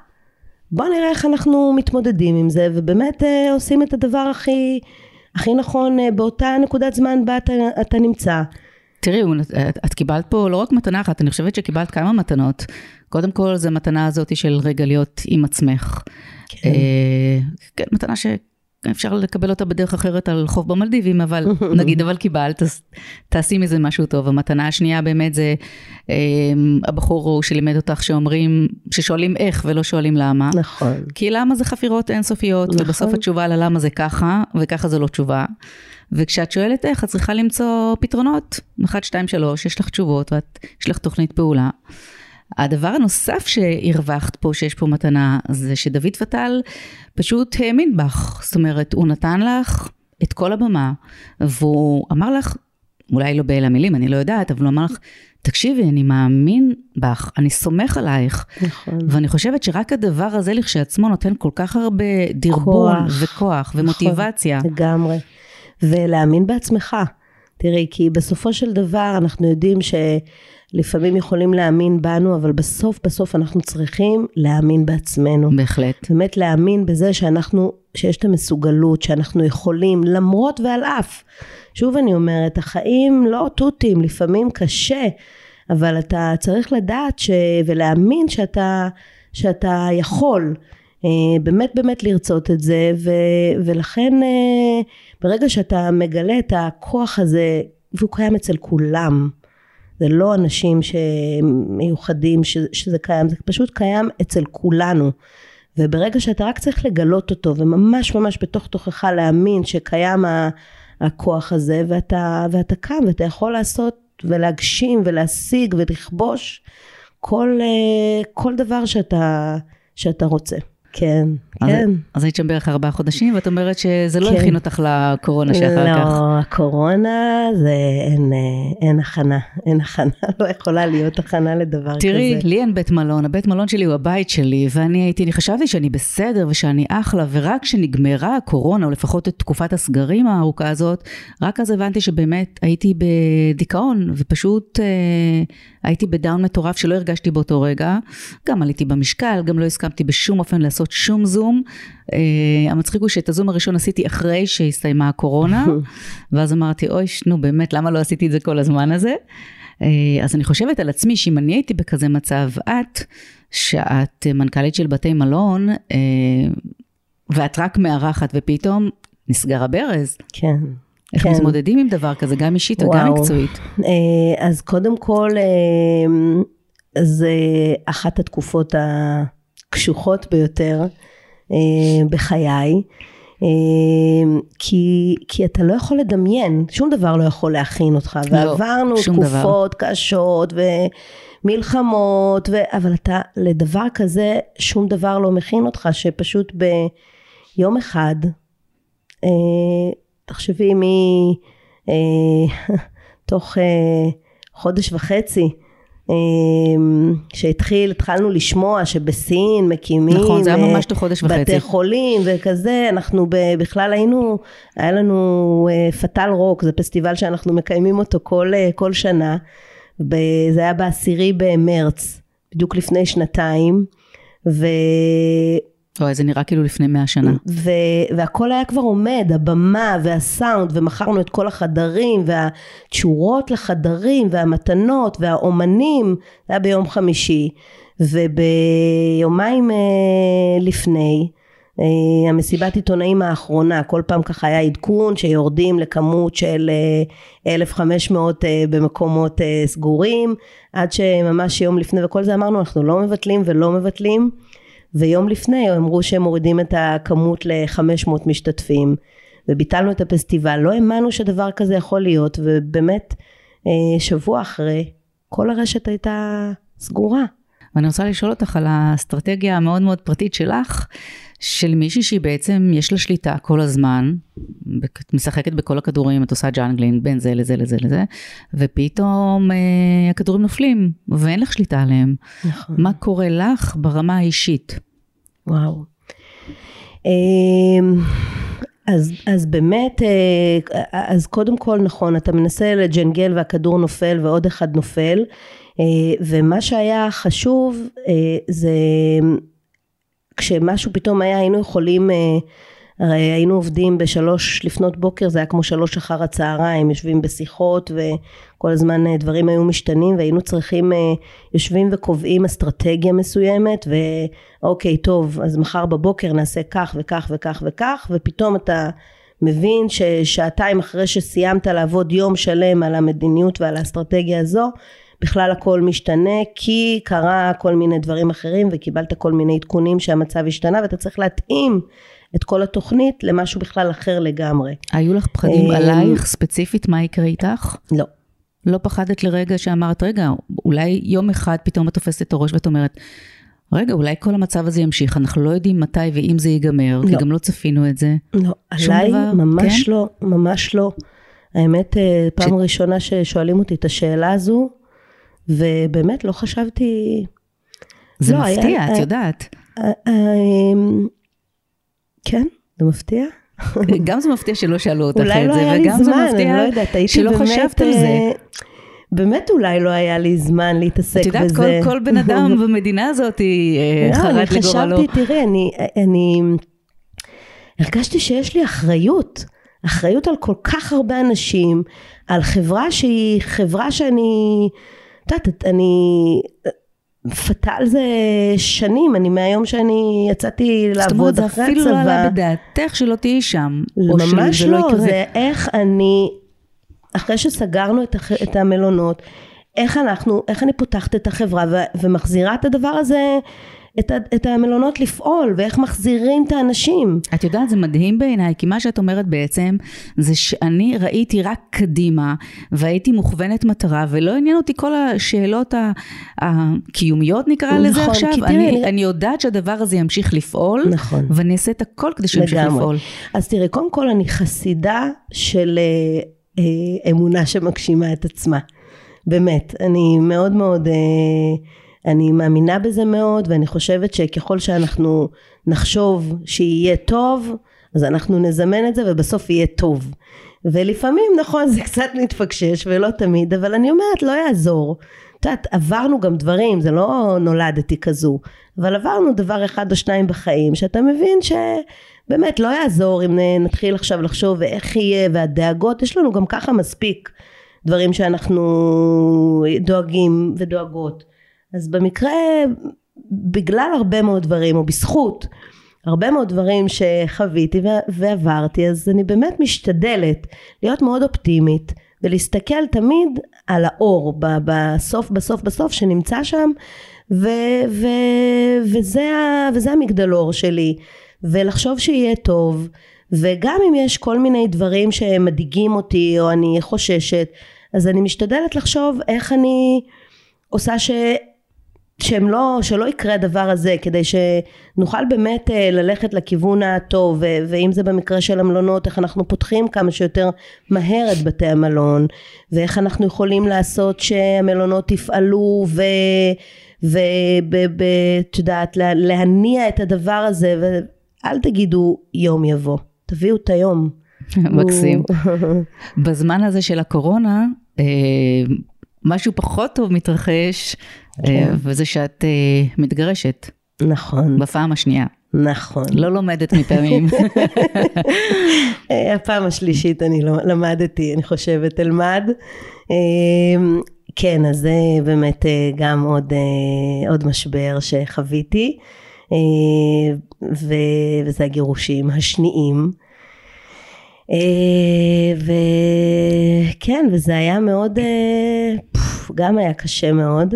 S2: בוא נראה איך אנחנו מתמודדים עם זה, ובאמת אה, עושים את הדבר הכי, הכי נכון אה, באותה נקודת זמן בה אתה, אתה נמצא.
S1: תראי, את, את קיבלת פה לא רק מתנה אחת, אני חושבת שקיבלת כמה מתנות. קודם כל, זו מתנה הזאת של רגע להיות עם עצמך. כן. אה, כן, מתנה שאפשר לקבל אותה בדרך אחרת על חוף במלדיבים, אבל נגיד, אבל קיבלת, אז תעשי מזה משהו טוב. המתנה השנייה באמת זה אה, הבחור שלימד אותך שאומרים, ששואלים איך ולא שואלים למה.
S2: נכון.
S1: כי למה זה חפירות אינסופיות, נכון. ובסוף התשובה ללמה זה ככה, וככה זה לא תשובה. וכשאת שואלת איך, את צריכה למצוא פתרונות. 1, 2, 3, יש לך תשובות ויש לך תוכנית פעולה. הדבר הנוסף שהרווחת פה, שיש פה מתנה, זה שדוד פטל פשוט האמין בך. זאת אומרת, הוא נתן לך את כל הבמה, והוא אמר לך, אולי לא באלה המילים, אני לא יודעת, אבל הוא אמר לך, תקשיבי, אני מאמין בך, אני סומך עלייך.
S2: נכון.
S1: ואני חושבת שרק הדבר הזה לכשעצמו נותן כל כך הרבה דרבון כוח. וכוח ומוטיבציה.
S2: נכון, לגמרי. ולהאמין בעצמך. תראי, כי בסופו של דבר אנחנו יודעים שלפעמים יכולים להאמין בנו, אבל בסוף בסוף אנחנו צריכים להאמין בעצמנו.
S1: בהחלט.
S2: באמת להאמין בזה שאנחנו, שיש את המסוגלות, שאנחנו יכולים, למרות ועל אף. שוב אני אומרת, החיים לא תותים, לפעמים קשה, אבל אתה צריך לדעת ש... ולהאמין שאתה, שאתה יכול. אה, באמת באמת לרצות את זה ו, ולכן אה, ברגע שאתה מגלה את הכוח הזה והוא קיים אצל כולם זה לא אנשים שמיוחדים שזה קיים זה פשוט קיים אצל כולנו וברגע שאתה רק צריך לגלות אותו וממש ממש בתוך תוכך להאמין שקיים הכוח הזה ואתה, ואתה קם ואתה יכול לעשות ולהגשים ולהשיג ולכבוש כל, אה, כל דבר שאתה, שאתה רוצה. כן,
S1: אז,
S2: כן.
S1: אז היית שם בערך ארבעה חודשים, ואת אומרת שזה לא כן. הכין אותך לקורונה שאחר
S2: לא,
S1: כך.
S2: לא, הקורונה זה אין, אין הכנה, אין הכנה, לא יכולה להיות הכנה לדבר
S1: תראי,
S2: כזה.
S1: תראי, לי אין בית מלון, הבית מלון שלי הוא הבית שלי, ואני הייתי, אני חשבתי שאני בסדר ושאני אחלה, ורק כשנגמרה הקורונה, או לפחות את תקופת הסגרים הארוכה הזאת, רק אז הבנתי שבאמת הייתי בדיכאון, ופשוט אה, הייתי בדאון מטורף שלא הרגשתי באותו רגע. גם עליתי במשקל, גם לא הסכמתי בשום אופן לעשות לעשות שום זום. Uh, המצחיק הוא שאת הזום הראשון עשיתי אחרי שהסתיימה הקורונה, ואז אמרתי, אוי, נו באמת, למה לא עשיתי את זה כל הזמן הזה? Uh, אז אני חושבת על עצמי, שאם אני הייתי בכזה מצב, את, שאת מנכ"לית של בתי מלון, uh, ואת רק מארחת, ופתאום נסגר הברז.
S2: כן.
S1: איך
S2: כן.
S1: מתמודדים עם דבר כזה, גם אישית וואו. וגם מקצועית?
S2: אז קודם כל, זה אחת התקופות ה... הקשוחות ביותר אה, בחיי. אה, כי, כי אתה לא יכול לדמיין, שום דבר לא יכול להכין אותך, לא, ועברנו תקופות דבר. קשות ומלחמות, ו... אבל אתה לדבר כזה שום דבר לא מכין אותך, שפשוט ביום אחד, אה, תחשבי מי, אה, תוך אה, חודש וחצי, שהתחיל, התחלנו לשמוע שבסין מקימים
S1: נכון, זה היה ממש תוך חודש וחצי.
S2: בתי חולים וכזה, אנחנו בכלל היינו, היה לנו אה, פטל רוק, זה פסטיבל שאנחנו מקיימים אותו כל, אה, כל שנה, זה היה בעשירי במרץ, בדיוק לפני שנתיים, ו...
S1: אוי, זה נראה כאילו לפני מאה שנה.
S2: ו- והכל היה כבר עומד, הבמה והסאונד, ומכרנו את כל החדרים, והתשורות לחדרים, והמתנות, והאומנים, זה היה ביום חמישי. וביומיים אה, לפני, אה, המסיבת עיתונאים האחרונה, כל פעם ככה היה עדכון שיורדים לכמות של 1,500 אה, במקומות סגורים, עד שממש יום לפני, וכל זה אמרנו, אנחנו לא מבטלים ולא מבטלים. ויום לפני אמרו שהם מורידים את הכמות ל-500 משתתפים וביטלנו את הפסטיבל לא האמנו שדבר כזה יכול להיות ובאמת שבוע אחרי, כל הרשת הייתה סגורה.
S1: ואני רוצה לשאול אותך על האסטרטגיה המאוד מאוד פרטית שלך, של מישהי שהיא בעצם יש לה שליטה כל הזמן, את משחקת בכל הכדורים, את עושה juggling בין זה לזה לזה לזה, ופתאום אה, הכדורים נופלים ואין לך שליטה עליהם. נכון. מה קורה לך ברמה האישית?
S2: וואו. אמ, אז, אז באמת, אה, אז קודם כל נכון, אתה מנסה לג'נגל והכדור נופל ועוד אחד נופל, ומה שהיה חשוב אה, זה כשמשהו פתאום היה היינו יכולים הרי היינו עובדים בשלוש לפנות בוקר זה היה כמו שלוש אחר הצהריים יושבים בשיחות וכל הזמן דברים היו משתנים והיינו צריכים יושבים וקובעים אסטרטגיה מסוימת ואוקיי טוב אז מחר בבוקר נעשה כך וכך וכך וכך ופתאום אתה מבין ששעתיים אחרי שסיימת לעבוד יום שלם על המדיניות ועל האסטרטגיה הזו בכלל הכל משתנה כי קרה כל מיני דברים אחרים וקיבלת כל מיני עדכונים שהמצב השתנה ואתה צריך להתאים את כל התוכנית למשהו בכלל אחר לגמרי.
S1: היו לך פחדים אה, עלייך ספציפית מה יקרה איתך?
S2: לא.
S1: לא פחדת לרגע שאמרת רגע אולי יום אחד פתאום את תופסת את הראש ואת אומרת רגע אולי כל המצב הזה ימשיך אנחנו לא יודעים מתי ואם זה ייגמר לא. כי גם לא צפינו את זה.
S2: לא, עליי דבר, ממש כן? לא, ממש לא. האמת אה, פעם ש... ראשונה ששואלים אותי את השאלה הזו ובאמת לא חשבתי...
S1: זה לא, מפתיע, היה, את יודעת. אה, אה,
S2: אמ, כן, זה מפתיע.
S1: גם זה מפתיע שלא שאלו אותך את
S2: זה,
S1: לא
S2: וגם זה מפתיע לא יודעת,
S1: שלא באמת, חשבת על זה. אה,
S2: באמת אולי לא היה לי זמן להתעסק בזה. את יודעת,
S1: כל, כל בן אדם במדינה הזאת לא, חרד לגורלו.
S2: אני חשבתי, תראי, אני, אני הרגשתי שיש לי אחריות. אחריות על כל כך הרבה אנשים, על חברה שהיא חברה שאני... את יודעת, אני... פטל זה שנים, אני מהיום שאני יצאתי לעבוד אחרי הצבא. זאת אומרת, זה אפילו
S1: לא עלה בדעתך שלא תהיי שם.
S2: ממש לא, לא זה איך אני, אחרי שסגרנו את, הח, את המלונות, איך אנחנו, איך אני פותחת את החברה ו, ומחזירה את הדבר הזה את, ה, את המלונות לפעול ואיך מחזירים את האנשים.
S1: את יודעת זה מדהים בעיניי כי מה שאת אומרת בעצם זה שאני ראיתי רק קדימה והייתי מוכוונת מטרה ולא עניין אותי כל השאלות הקיומיות נקרא נכון, לזה עכשיו. תראי, אני, אני יודעת שהדבר הזה ימשיך לפעול
S2: נכון.
S1: ואני אעשה את הכל כדי שימשיך לפעול.
S2: אז תראי קודם כל אני חסידה של אה, אה, אמונה שמגשימה את עצמה. באמת אני מאוד מאוד אה, אני מאמינה בזה מאוד ואני חושבת שככל שאנחנו נחשוב שיהיה טוב אז אנחנו נזמן את זה ובסוף יהיה טוב. ולפעמים נכון זה קצת מתפקשש ולא תמיד אבל אני אומרת לא יעזור. את יודעת עברנו גם דברים זה לא נולדתי כזו אבל עברנו דבר אחד או שניים בחיים שאתה מבין שבאמת לא יעזור אם נתחיל עכשיו לחשוב איך יהיה והדאגות יש לנו גם ככה מספיק דברים שאנחנו דואגים ודואגות אז במקרה, בגלל הרבה מאוד דברים, או בזכות הרבה מאוד דברים שחוויתי ועברתי, אז אני באמת משתדלת להיות מאוד אופטימית, ולהסתכל תמיד על האור בסוף בסוף בסוף שנמצא שם, ו, ו, וזה, וזה המגדלור שלי, ולחשוב שיהיה טוב, וגם אם יש כל מיני דברים שמדאיגים אותי, או אני חוששת, אז אני משתדלת לחשוב איך אני עושה ש... שהם לא, שלא יקרה הדבר הזה כדי שנוכל באמת אה, ללכת לכיוון הטוב ואם זה במקרה של המלונות איך אנחנו פותחים כמה שיותר מהר את בתי המלון ואיך אנחנו יכולים לעשות שהמלונות יפעלו ו... ואת יודעת להניע את הדבר הזה ואל תגידו יום יבוא תביאו את היום.
S1: מקסים. בזמן הזה של הקורונה אה, משהו פחות טוב מתרחש כן. אה, וזה שאת אה, מתגרשת.
S2: נכון.
S1: בפעם השנייה.
S2: נכון.
S1: לא לומדת מפעמים.
S2: אה, הפעם השלישית אני לא, למדתי, אני חושבת, אלמד. כן, אז זה באמת גם עוד, עוד משבר שחוויתי, וזה הגירושים השניים. וכן, וזה היה מאוד, גם היה קשה מאוד.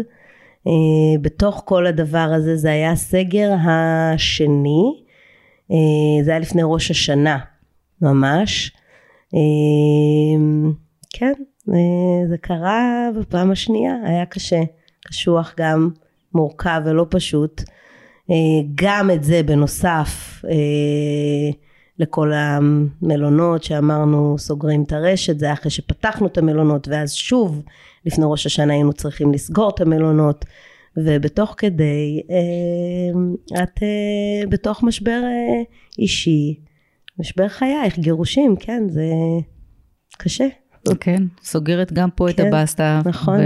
S2: אה, בתוך כל הדבר הזה זה היה הסגר השני, אה, זה היה לפני ראש השנה ממש. אה, כן, אה, זה קרה בפעם השנייה, היה קשה, קשוח גם, מורכב ולא פשוט. אה, גם את זה בנוסף אה, לכל המלונות שאמרנו סוגרים את הרשת, זה אחרי שפתחנו את המלונות ואז שוב לפני ראש השנה היינו צריכים לסגור את המלונות ובתוך כדי את בתוך משבר אישי, משבר חייך, גירושים, כן, זה קשה.
S1: כן, סוגרת גם פה כן, את הבסטה,
S2: נכון.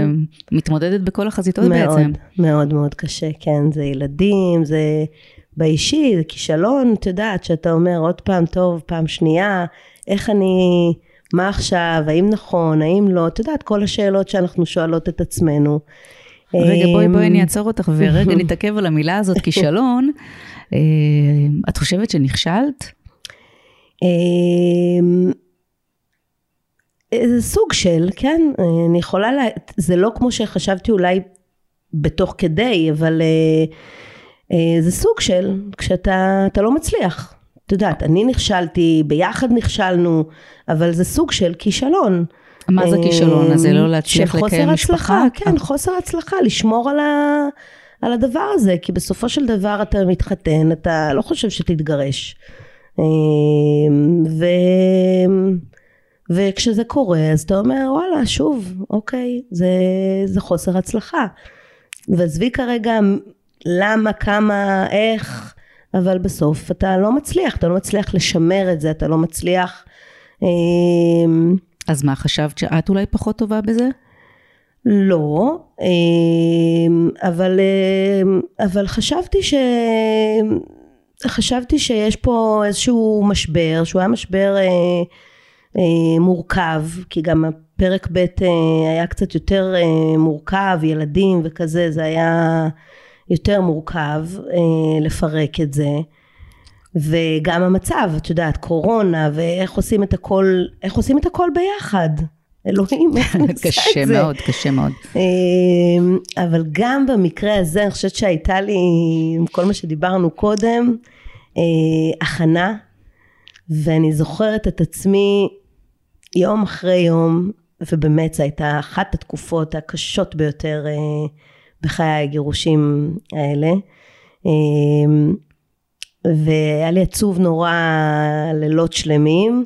S1: ומתמודדת בכל החזיתות
S2: מאוד,
S1: בעצם.
S2: מאוד מאוד מאוד קשה, כן, זה ילדים, זה באישי, זה כישלון, את יודעת, שאתה אומר עוד פעם טוב, פעם שנייה, איך אני, מה עכשיו, האם נכון, האם לא, את יודעת, כל השאלות שאנחנו שואלות את עצמנו.
S1: רגע, בואי, בואי אני אעצור אותך ורגע נתעכב על המילה הזאת, כישלון. אה, את חושבת שנכשלת?
S2: אמ, זה סוג של, כן, אני יכולה, לה, זה לא כמו שחשבתי אולי בתוך כדי, אבל אה, זה סוג של, כשאתה לא מצליח. את יודעת, אני נכשלתי, ביחד נכשלנו, אבל זה סוג של כישלון.
S1: מה זה כישלון? אז זה לא להצליח לקיים משפחה?
S2: הצלחה, כן, חוסר הצלחה, לשמור על, ה, על הדבר הזה, כי בסופו של דבר אתה מתחתן, אתה לא חושב שתתגרש. ו... וכשזה קורה אז אתה אומר וואלה שוב אוקיי זה, זה חוסר הצלחה ועזבי כרגע למה כמה איך אבל בסוף אתה לא מצליח אתה לא מצליח לשמר את זה אתה לא מצליח
S1: אמ, אז מה חשבת שאת אולי פחות טובה בזה?
S2: לא, אמ, אבל, אמ, אבל חשבתי ש... חשבתי שיש פה איזשהו משבר, שהוא היה משבר אה, אה, מורכב, כי גם הפרק ב' אה, היה קצת יותר אה, מורכב, ילדים וכזה, זה היה יותר מורכב אה, לפרק את זה. וגם המצב, את יודעת, קורונה, ואיך עושים את הכל, איך עושים את הכל ביחד. אלוהים, איך אני עושה את זה?
S1: קשה מאוד, קשה מאוד.
S2: אה, אבל גם במקרה הזה, אני חושבת שהייתה לי, עם כל מה שדיברנו קודם, אה, הכנה, ואני זוכרת את עצמי יום אחרי יום, ובאמת זו הייתה אחת התקופות הקשות ביותר אה, בחיי הגירושים האלה. והיה לי עצוב נורא לילות שלמים.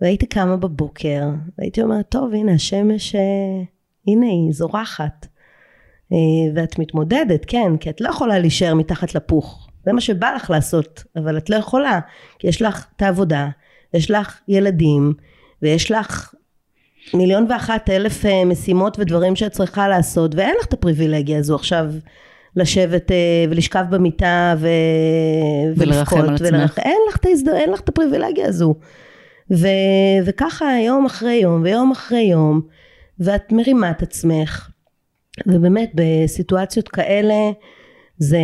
S2: והייתי קמה בבוקר, והייתי אומרת, טוב, הנה השמש, אה, הנה היא זורחת. אה, ואת מתמודדת, כן, כי את לא יכולה להישאר מתחת לפוך. זה מה שבא לך לעשות, אבל את לא יכולה, כי יש לך את העבודה, יש לך ילדים, ויש לך מיליון ואחת אלף אה, משימות ודברים שאת צריכה לעשות, ואין לך את הפריבילגיה הזו עכשיו לשבת ולשכב במיטה ו...
S1: ולבכות. ולרחם על עצמך.
S2: אין לך, ההזד... אין לך את הפריבילגיה הזו. ו, וככה יום אחרי יום ויום אחרי יום ואת מרימה את עצמך ובאמת בסיטואציות כאלה זה,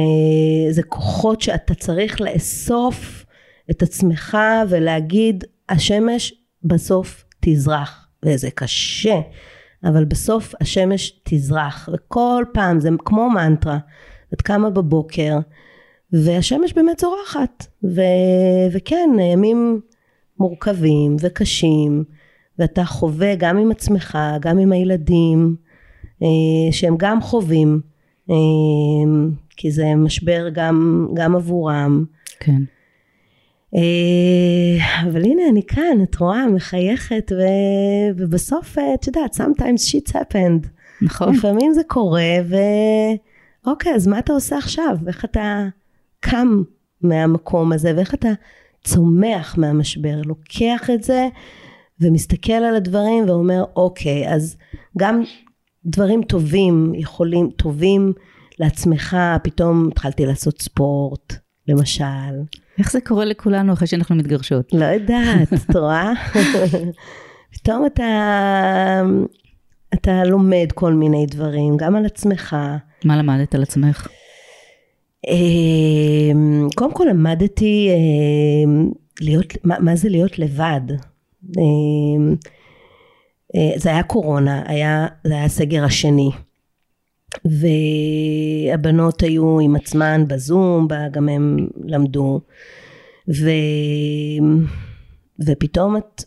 S2: זה כוחות שאתה צריך לאסוף את עצמך ולהגיד השמש בסוף תזרח וזה קשה אבל בסוף השמש תזרח וכל פעם זה כמו מנטרה את קמה בבוקר והשמש באמת זורחת ו, וכן ימים מורכבים וקשים ואתה חווה גם עם עצמך גם עם הילדים אה, שהם גם חווים אה, כי זה משבר גם, גם עבורם.
S1: כן
S2: אבל הנה אני כאן את רואה מחייכת ו... ובסוף את יודעת sometimes shit happened.
S1: נכון.
S2: לפעמים זה קורה ואוקיי אז מה אתה עושה עכשיו? איך אתה קם מהמקום הזה? ואיך אתה צומח מהמשבר, לוקח את זה ומסתכל על הדברים ואומר אוקיי אז גם דברים טובים יכולים, טובים לעצמך, פתאום התחלתי לעשות ספורט למשל.
S1: איך זה קורה לכולנו אחרי שאנחנו מתגרשות?
S2: לא יודעת, את רואה? פתאום אתה, אתה לומד כל מיני דברים, גם על עצמך.
S1: מה למדת על עצמך?
S2: אמ, קודם כל למדתי אמ, להיות, מה, מה זה להיות לבד. אמ, אה, זה היה קורונה, היה, זה היה הסגר השני. והבנות היו עם עצמן בזום, גם הם למדו. ו... ופתאום את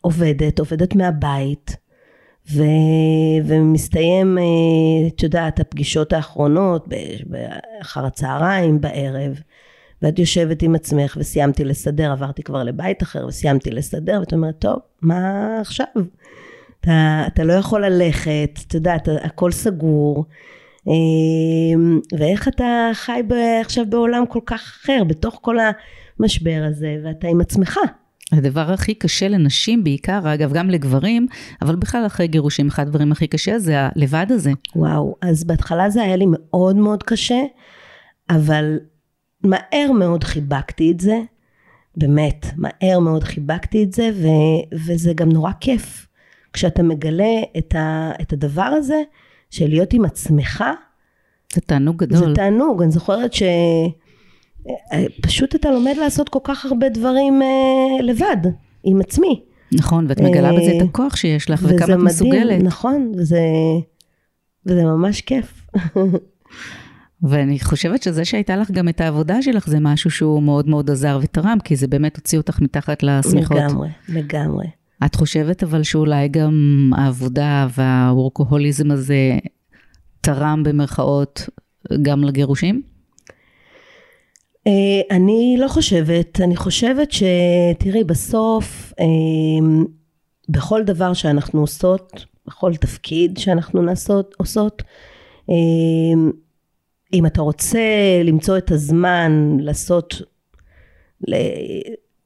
S2: עובדת, עובדת מהבית, ו, ומסתיים, אה, את יודעת, הפגישות האחרונות אחר הצהריים, בערב, ואת יושבת עם עצמך וסיימתי לסדר, עברתי כבר לבית אחר וסיימתי לסדר, ואת אומרת, טוב, מה עכשיו? אתה, אתה לא יכול ללכת, את יודעת, הכל סגור. אמ, ואיך אתה חי עכשיו בעולם כל כך אחר, בתוך כל המשבר הזה, ואתה עם עצמך.
S1: הדבר הכי קשה לנשים בעיקר, אגב, גם לגברים, אבל בכלל אחרי גירושים, אחד הדברים הכי קשה זה הלבד הזה.
S2: וואו, אז בהתחלה זה היה לי מאוד מאוד קשה, אבל מהר מאוד חיבקתי את זה, באמת, מהר מאוד חיבקתי את זה, ו, וזה גם נורא כיף. כשאתה מגלה את, ה, את הדבר הזה, של להיות עם עצמך.
S1: זה תענוג גדול.
S2: זה תענוג, אני זוכרת ש... פשוט אתה לומד לעשות כל כך הרבה דברים אה, לבד, עם עצמי.
S1: נכון, ואת מגלה בזה את אה, הכוח שיש לך, וכמה את מסוגלת.
S2: נכון, וזה, וזה ממש כיף.
S1: ואני חושבת שזה שהייתה לך גם את העבודה שלך, זה משהו שהוא מאוד מאוד עזר ותרם, כי זה באמת הוציא אותך מתחת לשמיכות.
S2: לגמרי, לגמרי.
S1: את חושבת אבל שאולי גם העבודה והוורקוהוליזם הזה תרם במרכאות גם לגירושים?
S2: אה, אני לא חושבת, אני חושבת שתראי בסוף אה, בכל דבר שאנחנו עושות, בכל תפקיד שאנחנו נעשות, עושות, אה, אם אתה רוצה למצוא את הזמן לעשות,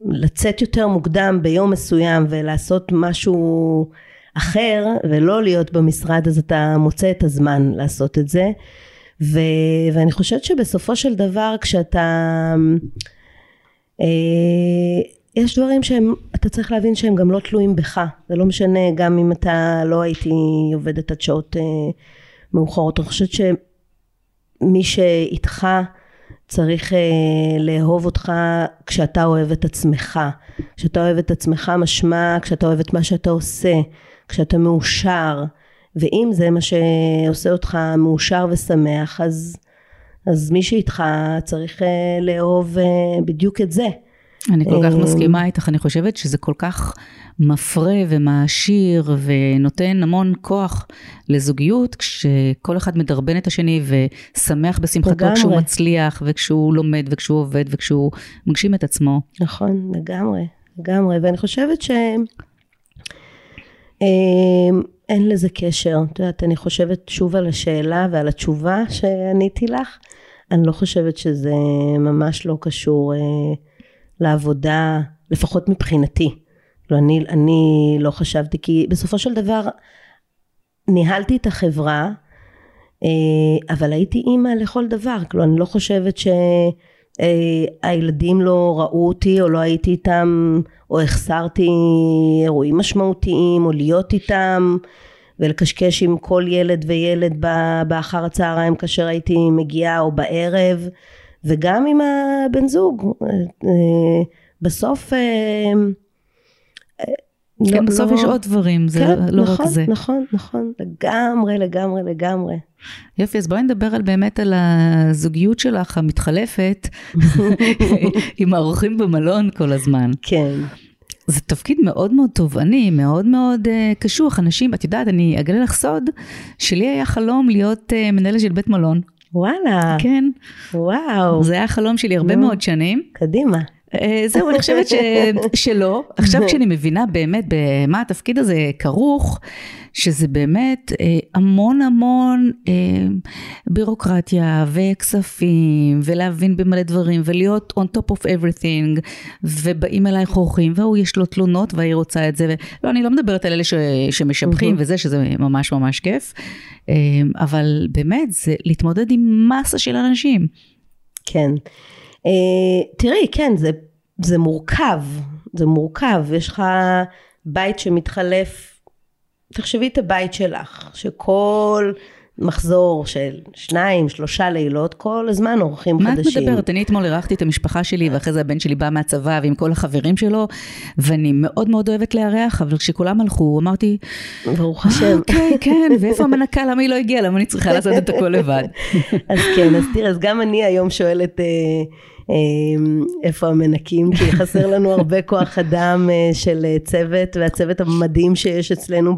S2: לצאת יותר מוקדם ביום מסוים ולעשות משהו אחר ולא להיות במשרד אז אתה מוצא את הזמן לעשות את זה. ו, ואני חושבת שבסופו של דבר כשאתה אה, יש דברים שהם אתה צריך להבין שהם גם לא תלויים בך. זה לא משנה גם אם אתה לא הייתי עובדת עד שעות אה, מאוחרות. אני חושבת שמי שאיתך צריך אה, לאהוב אותך כשאתה אוהב את עצמך. כשאתה אוהב את עצמך משמע כשאתה אוהב את מה שאתה עושה, כשאתה מאושר, ואם זה מה שעושה אותך מאושר ושמח, אז, אז מי שאיתך צריך אה, לאהוב אה, בדיוק את זה.
S1: אני כל כך מסכימה איתך, אני חושבת שזה כל כך מפרה ומעשיר ונותן המון כוח לזוגיות, כשכל אחד מדרבן את השני ושמח בשמחתו לגמרי. כשהוא מצליח וכשהוא לומד וכשהוא עובד וכשהוא מגשים את עצמו.
S2: נכון, לגמרי, לגמרי, ואני חושבת ש... אמ, אין לזה קשר. את יודעת, אני חושבת שוב על השאלה ועל התשובה שעניתי לך. אני לא חושבת שזה ממש לא קשור אה, לעבודה, לפחות מבחינתי. לא, אני, אני לא חשבתי, כי בסופו של דבר ניהלתי את החברה, אה, אבל הייתי אימא לכל דבר. כלומר, אני לא חושבת שהילדים אה, לא ראו אותי, או לא הייתי איתם, או החסרתי אירועים משמעותיים, או להיות איתם. ולקשקש עם כל ילד וילד באחר הצהריים כאשר הייתי מגיעה או בערב וגם עם הבן זוג אה, בסוף
S1: כן, לא, בסוף לא... יש עוד דברים, זה כן, לא
S2: נכון,
S1: רק זה.
S2: נכון, נכון, לגמרי, לגמרי, לגמרי.
S1: יופי, אז בואי נדבר על באמת על הזוגיות שלך המתחלפת עם האורחים במלון כל הזמן.
S2: כן.
S1: זה תפקיד מאוד מאוד תובעני, מאוד מאוד uh, קשוח. אנשים, את יודעת, אני אגלה לך סוד, שלי היה חלום להיות uh, מנהלת של בית מלון.
S2: וואלה.
S1: כן.
S2: וואו.
S1: זה היה חלום שלי הרבה מאוד שנים.
S2: קדימה.
S1: אה, זהו, אני חושבת ש... שלא. עכשיו כשאני מבינה באמת במה התפקיד הזה כרוך, שזה באמת אה, המון המון אה, בירוקרטיה וכספים ולהבין במלא דברים ולהיות on top of everything ובאים אלייך אורחים והוא יש לו תלונות והיא רוצה את זה. לא, אני לא מדברת על אלה ש... שמשבחים וזה, שזה ממש ממש כיף, אבל באמת זה להתמודד עם מסה של אנשים.
S2: כן. אה, תראי, כן, זה, זה מורכב, זה מורכב, יש לך בית שמתחלף, תחשבי את הבית שלך, שכל מחזור של שניים, שלושה לילות, כל הזמן אורחים
S1: מה
S2: חדשים.
S1: מה את מדברת? אני אתמול אירחתי את המשפחה שלי, ואחרי זה הבן שלי בא מהצבא ועם כל החברים שלו, ואני מאוד מאוד אוהבת לארח, אבל כשכולם הלכו, אמרתי,
S2: ברוך השם.
S1: אוקיי, כן, ואיפה המנקה? למה היא לא הגיעה? למה אני צריכה לעשות את הכל לבד?
S2: אז כן, אז תראה, אז גם אני היום שואלת... אה, איפה המנקים, כי חסר לנו הרבה כוח אדם של צוות, והצוות המדהים שיש אצלנו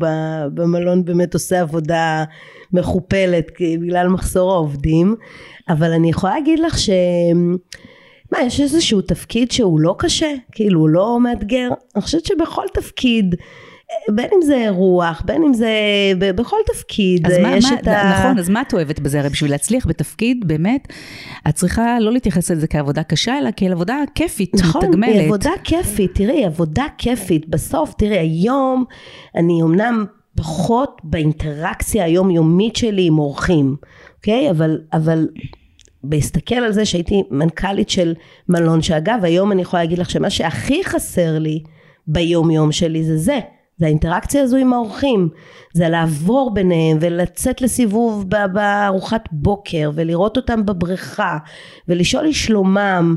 S2: במלון באמת עושה עבודה מכופלת בגלל מחסור העובדים, אבל אני יכולה להגיד לך ש... מה, יש איזשהו תפקיד שהוא לא קשה? כאילו, הוא לא מאתגר? אני חושבת שבכל תפקיד... בין אם זה רוח, בין אם זה בכל תפקיד,
S1: אז מה,
S2: יש
S1: מה,
S2: את ה...
S1: נכון, אז מה את אוהבת בזה? הרי בשביל להצליח בתפקיד, באמת, את צריכה לא להתייחס לזה כעבודה קשה, אלא כאל עבודה כיפית,
S2: נכון,
S1: מתגמלת.
S2: נכון, היא עבודה כיפית, תראי, עבודה כיפית. בסוף, תראי, היום אני אמנם פחות באינטראקציה היומיומית שלי עם אורחים, אוקיי? אבל, אבל בהסתכל על זה שהייתי מנכ"לית של מלון, שאגב, היום אני יכולה להגיד לך שמה שהכי חסר לי ביום יום שלי זה זה. זה האינטראקציה הזו עם האורחים, זה לעבור ביניהם ולצאת לסיבוב בארוחת בוקר ולראות אותם בבריכה ולשאול לשלומם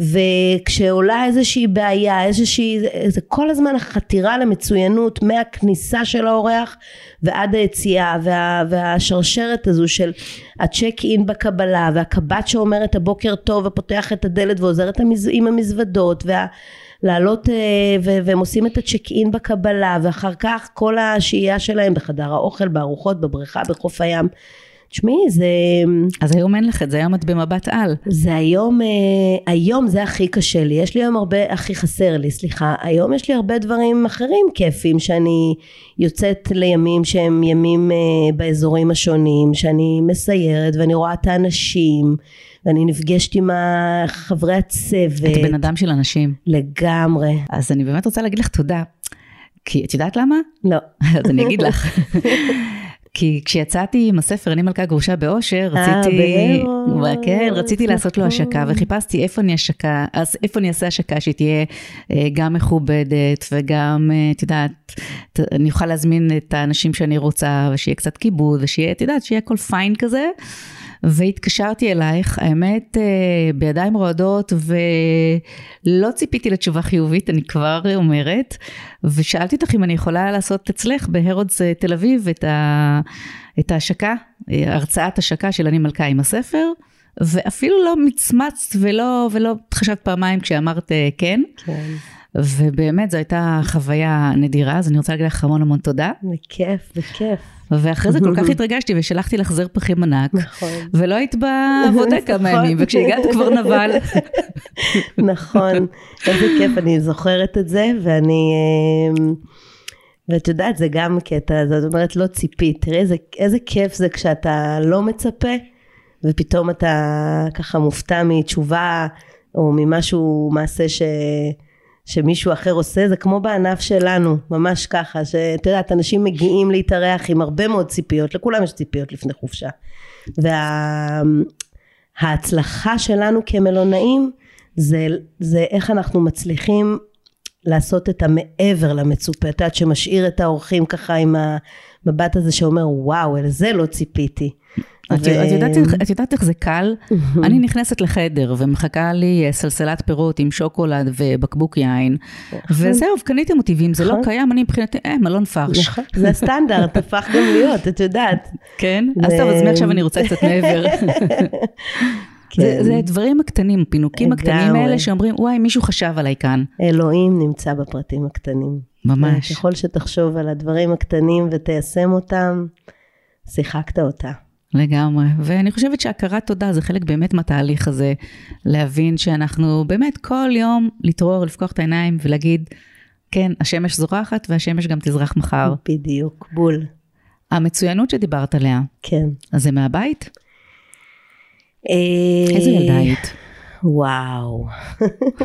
S2: וכשעולה איזושהי בעיה, איזושהי, זה כל הזמן החתירה למצוינות מהכניסה של האורח ועד היציאה וה, והשרשרת הזו של הצ'ק אין בקבלה והקב"ט שאומרת הבוקר טוב ופותח את הדלת ועוזר עם המזוודות וה... לעלות אה, והם עושים את הצ'ק אין בקבלה ואחר כך כל השהייה שלהם בחדר האוכל, בארוחות, בבריכה, בחוף הים. תשמעי זה...
S1: אז היום אין לך את זה, היום את במבט על.
S2: זה היום, אה, היום זה הכי קשה לי, יש לי היום הרבה, הכי חסר לי, סליחה, היום יש לי הרבה דברים אחרים כיפים שאני יוצאת לימים שהם ימים אה, באזורים השונים, שאני מסיירת ואני רואה את האנשים ואני נפגשת עם חברי הצוות.
S1: את בן אדם של אנשים.
S2: לגמרי.
S1: אז אני באמת רוצה להגיד לך תודה. כי את יודעת למה?
S2: לא.
S1: אז אני אגיד לך. כי כשיצאתי עם הספר אני מלכה גרושה באושר,
S2: אה,
S1: רציתי, כן, רציתי לעשות לו השקה וחיפשתי איפה אני השקה, אז איפה אני אעשה השקה שהיא תהיה אה, גם מכובדת וגם, אה, את יודעת, אני אוכל להזמין את האנשים שאני רוצה ושיהיה קצת כיבוד ושיהיה, את יודעת, שיהיה הכל פיין כזה. והתקשרתי אלייך, האמת אה, בידיים רועדות ולא ציפיתי לתשובה חיובית, אני כבר אומרת, ושאלתי אותך אם אני יכולה לעשות אצלך בהרודס אה, תל אביב את, ה, את ההשקה, אה, הרצאת השקה של אני מלכה עם הספר. ואפילו לא מצמצת ולא, ולא חשבת פעמיים כשאמרת כן.
S2: כן.
S1: ובאמת זו הייתה חוויה נדירה, אז אני רוצה להגיד לך המון המון תודה.
S2: בכיף, בכיף.
S1: ואחרי זה כל כך התרגשתי ושלחתי לך זר פחים ענק,
S2: נכון.
S1: ולא היית בעבודה כמה ימים, וכשהגעת כבר נבל.
S2: נכון, איזה כיף, אני זוכרת את זה, ואני... אמ, ואת יודעת, זה גם קטע, זאת אומרת, לא ציפית. תראי איזה, איזה כיף זה כשאתה לא מצפה, ופתאום אתה ככה מופתע מתשובה, או ממשהו, מעשה ש... שמישהו אחר עושה, זה כמו בענף שלנו, ממש ככה, שאת יודעת, אנשים מגיעים להתארח עם הרבה מאוד ציפיות, לכולם יש ציפיות לפני חופשה. וההצלחה וה, שלנו כמלונאים, זה, זה איך אנחנו מצליחים לעשות את המעבר למצופה, את יודעת, שמשאיר את האורחים ככה עם המבט הזה שאומר, וואו, אל זה לא ציפיתי.
S1: את, ו... את, יודעת, את יודעת איך זה קל? אני נכנסת לחדר ומחכה לי אה, סלסלת פירות עם שוקולד ובקבוק יין, וזהו, קניתם אותי, ואם זה לא קיים, אני מבחינתי, אה, מלון פרש.
S2: נכון, זה הסטנדרט, הפך גם להיות, את יודעת.
S1: כן? אז טוב, אז מעכשיו אני רוצה קצת מעבר. זה, זה דברים הקטנים, פינוקים הקטנים האלה שאומרים, וואי, מישהו חשב עליי כאן.
S2: אלוהים נמצא בפרטים הקטנים.
S1: ממש.
S2: ככל שתחשוב על הדברים הקטנים ותיישם אותם, שיחקת אותה.
S1: לגמרי, ואני חושבת שהכרת תודה זה חלק באמת מהתהליך הזה, להבין שאנחנו באמת כל יום להתעורר, לפקוח את העיניים ולהגיד, כן, השמש זורחת והשמש גם תזרח מחר.
S2: בדיוק, בול.
S1: המצוינות שדיברת עליה,
S2: כן.
S1: אז זה מהבית?
S2: אה,
S1: איזה ילדה היית?
S2: וואו.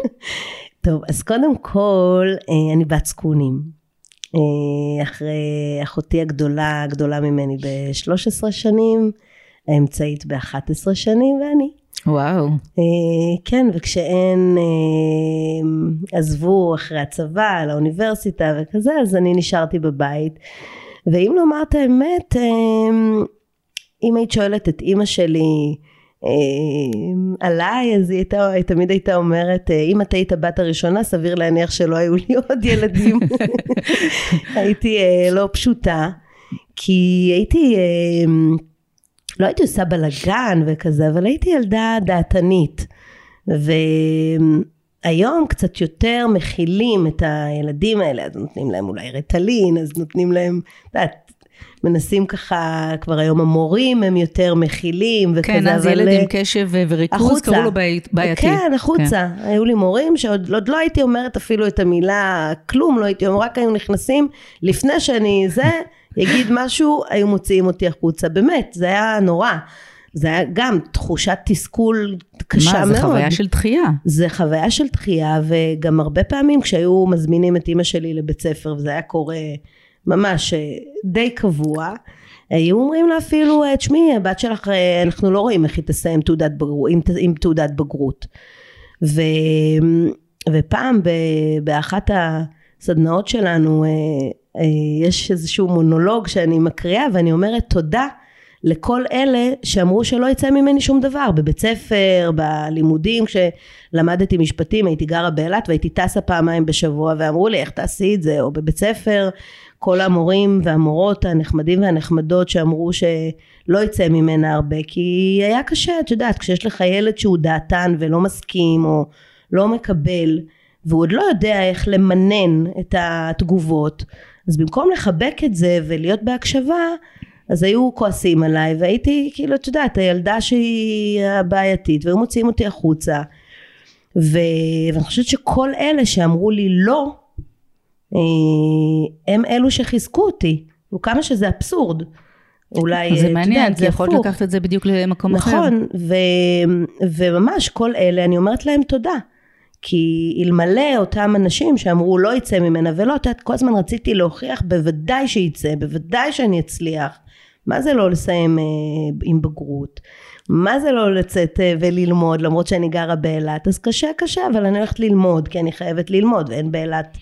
S2: טוב, אז קודם כל, אה, אני בת זקונים. אה, אחרי אחותי הגדולה, גדולה ממני ב-13 שנים, האמצעית ב-11 שנים, ואני.
S1: וואו.
S2: כן, וכשהן עזבו אחרי הצבא לאוניברסיטה וכזה, אז אני נשארתי בבית. ואם לומר את האמת, אם היית שואלת את אימא שלי, אה, עליי אז היא הייתה, היא תמיד הייתה אומרת אה, אם את היית הבת הראשונה סביר להניח שלא היו לי עוד ילדים. הייתי אה, לא פשוטה כי הייתי לא הייתי עושה בלאגן וכזה אבל הייתי ילדה דעתנית. והיום קצת יותר מכילים את הילדים האלה, אז נותנים להם אולי רטלין, אז נותנים להם, את יודעת, מנסים ככה, כבר היום המורים הם יותר מכילים וכזה,
S1: כן, אז ילד עם קשב וריכוז,
S2: החוצה.
S1: קראו לו בעייתי.
S2: כן, החוצה. כן. היו לי מורים שעוד עוד לא הייתי אומרת אפילו את המילה כלום, לא הייתי אומרת, רק היו נכנסים, לפני שאני זה, יגיד משהו, היו מוציאים אותי החוצה. באמת, זה היה נורא. זה היה גם תחושת תסכול קשה מאוד.
S1: מה, זה חוויה של דחייה.
S2: זה חוויה של דחייה, וגם הרבה פעמים כשהיו מזמינים את אימא שלי לבית ספר, וזה היה קורה ממש אה, די קבוע, היו אומרים לה אפילו, אה, תשמעי, הבת שלך, אה, אנחנו לא רואים איך היא תסיים תעודת בגרות, עם, עם תעודת בגרות. ו, ופעם ב, באחת הסדנאות שלנו, יש איזשהו מונולוג שאני מקריאה ואני אומרת תודה לכל אלה שאמרו שלא יצא ממני שום דבר. בבית ספר, בלימודים, כשלמדתי משפטים הייתי גרה באילת והייתי טסה פעמיים בשבוע ואמרו לי איך תעשי את זה? או בבית ספר כל המורים והמורות הנחמדים והנחמדות שאמרו שלא יצא ממנה הרבה כי היה קשה את יודעת כשיש לך ילד שהוא דעתן ולא מסכים או לא מקבל והוא עוד לא יודע איך למנן את התגובות אז במקום לחבק את זה ולהיות בהקשבה אז היו כועסים עליי והייתי כאילו את יודעת הילדה שהיא הבעייתית והיו מוציאים אותי החוצה. ו... ואני חושבת שכל אלה שאמרו לי לא הם אלו שחיזקו אותי וכמה שזה אבסורד אולי
S1: זה מעניין כי יכולת לקחת את זה בדיוק למקום
S2: נכון,
S1: אחר
S2: נכון ו... וממש כל אלה אני אומרת להם תודה כי אלמלא אותם אנשים שאמרו לא יצא ממנה ולא, את יודעת, כל הזמן רציתי להוכיח בוודאי שיצא, בוודאי שאני אצליח. מה זה לא לסיים אה, עם בגרות? מה זה לא לצאת אה, וללמוד למרות שאני גרה באילת? אז קשה קשה אבל אני הולכת ללמוד כי אני חייבת ללמוד ואין באילת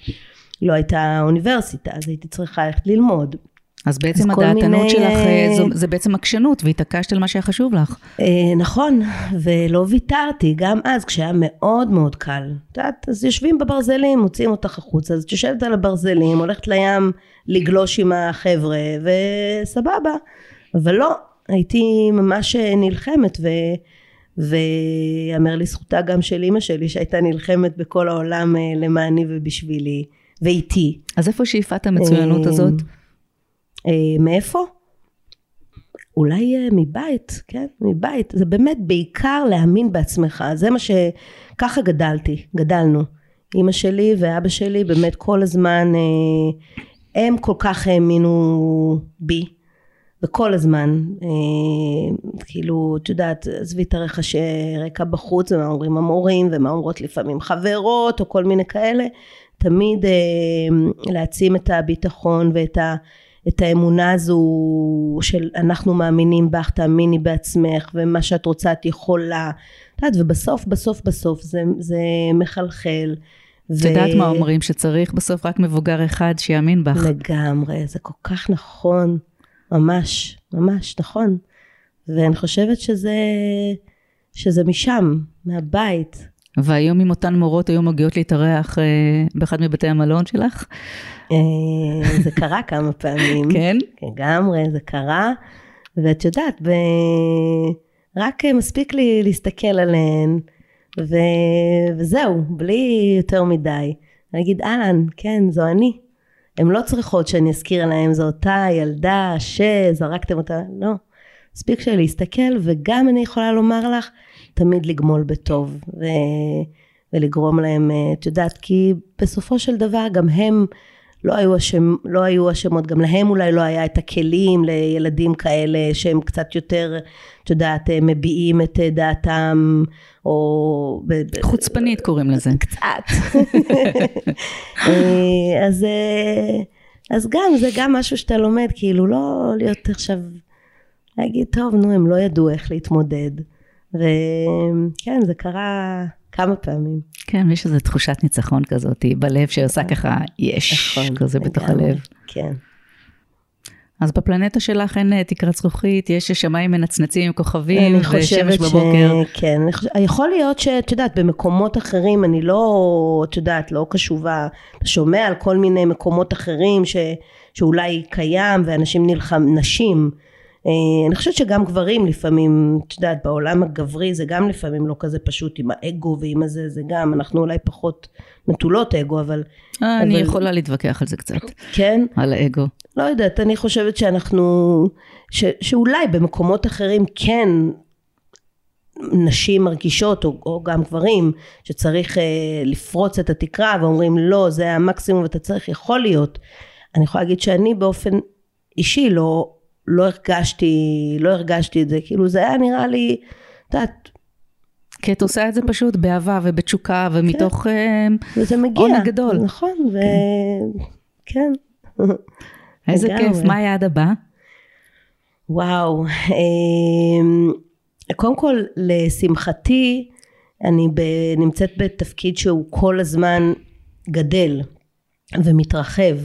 S2: לא הייתה אוניברסיטה אז הייתי צריכה ללכת ללמוד.
S1: אז בעצם אז הדעתנות מיני... שלך אה, זו, זה בעצם עקשנות והתעקשת על מה שהיה חשוב לך.
S2: אה, נכון, ולא ויתרתי, גם אז כשהיה מאוד מאוד קל. את יודעת, אז יושבים בברזלים, מוציאים אותך החוצה, אז את יושבת על הברזלים, הולכת לים לגלוש עם החבר'ה, וסבבה. אבל לא, הייתי ממש נלחמת, ו... ויאמר לזכותה גם של אימא שלי שהייתה נלחמת בכל העולם אה, למעני ובשבילי ואיתי.
S1: אז איפה שאיפת המצוינות הזאת?
S2: אה, מאיפה? אולי אה, מבית, כן? מבית. זה באמת בעיקר להאמין בעצמך. זה מה ש... ככה גדלתי, גדלנו. אימא שלי ואבא שלי באמת כל הזמן, אה, הם כל כך האמינו בי. וכל הזמן, כאילו, את יודעת, עזבי את הרחשי רקע בחוץ, ומה אומרים המורים, ומה אומרות לפעמים חברות, או כל מיני כאלה, תמיד להעצים את הביטחון ואת ה... את האמונה הזו של אנחנו מאמינים בך, תאמיני בעצמך, ומה שאת רוצה את יכולה. את יודעת, ובסוף, בסוף, בסוף זה, זה מחלחל.
S1: את יודעת מה אומרים? שצריך בסוף רק מבוגר אחד שיאמין בך.
S2: לגמרי, זה כל כך נכון. ממש, ממש נכון. ואני חושבת שזה, שזה משם, מהבית.
S1: והיום אם אותן מורות היו מגיעות להתארח אה, באחד מבתי המלון שלך?
S2: אה, זה קרה כמה פעמים.
S1: כן?
S2: לגמרי, זה קרה. ואת יודעת, ב... רק מספיק לי להסתכל עליהן, ו... וזהו, בלי יותר מדי. להגיד, אהלן, כן, זו אני. הן לא צריכות שאני אזכיר להן, זו אותה ילדה שזרקתם אותה, לא. מספיק שלי להסתכל, וגם אני יכולה לומר לך, תמיד לגמול בטוב, ו... ולגרום להם, את יודעת, כי בסופו של דבר גם הם לא היו, אשם, לא היו אשמות, גם להם אולי לא היה את הכלים לילדים כאלה שהם קצת יותר, את יודעת, מביעים את דעתם, או...
S1: חוצפנית קוראים לזה.
S2: קצת. אז, אז גם, זה גם משהו שאתה לומד, כאילו לא להיות עכשיו, להגיד, טוב, נו, הם לא ידעו איך להתמודד. וכן, זה קרה... כמה פעמים.
S1: כן, יש איזו תחושת ניצחון כזאת בלב שעושה ככה יש, נכון, כזה בתוך הלב.
S2: כן.
S1: אז בפלנטה שלך אין אה, תקרת זכוכית, יש שמיים מנצנצים עם כוכבים ושמש בבוקר.
S2: ש... כן, אני חושבת, יכול להיות שאת יודעת, במקומות אחרים אני לא, את יודעת, לא קשובה, אתה שומע על כל מיני מקומות אחרים ש, שאולי קיים ואנשים נלחם, נשים אני חושבת שגם גברים לפעמים, את יודעת, בעולם הגברי זה גם לפעמים לא כזה פשוט עם האגו ועם הזה, זה גם, אנחנו אולי פחות נטולות אגו, אבל...
S1: אה, אני
S2: אבל-
S1: יכולה להתווכח על זה קצת,
S2: כן?
S1: על האגו.
S2: לא יודעת, אני חושבת שאנחנו, ש, שאולי במקומות אחרים כן נשים מרגישות, או, או גם גברים, שצריך אה, לפרוץ את התקרה ואומרים לא, זה המקסימום ואתה צריך, יכול להיות. אני יכולה להגיד שאני באופן אישי לא, לא הרגשתי, לא הרגשתי את זה, כאילו זה היה נראה לי, את יודעת,
S1: כי את עושה את זה פשוט באהבה ובתשוקה ומתוך... אה,
S2: וזה מגיע.
S1: עונג גדול.
S2: נכון, וכן.
S1: איזה
S2: לגמרי.
S1: כיף, מה היעד הבא?
S2: וואו, אמ, קודם כל לשמחתי אני ב, נמצאת בתפקיד שהוא כל הזמן גדל ומתרחב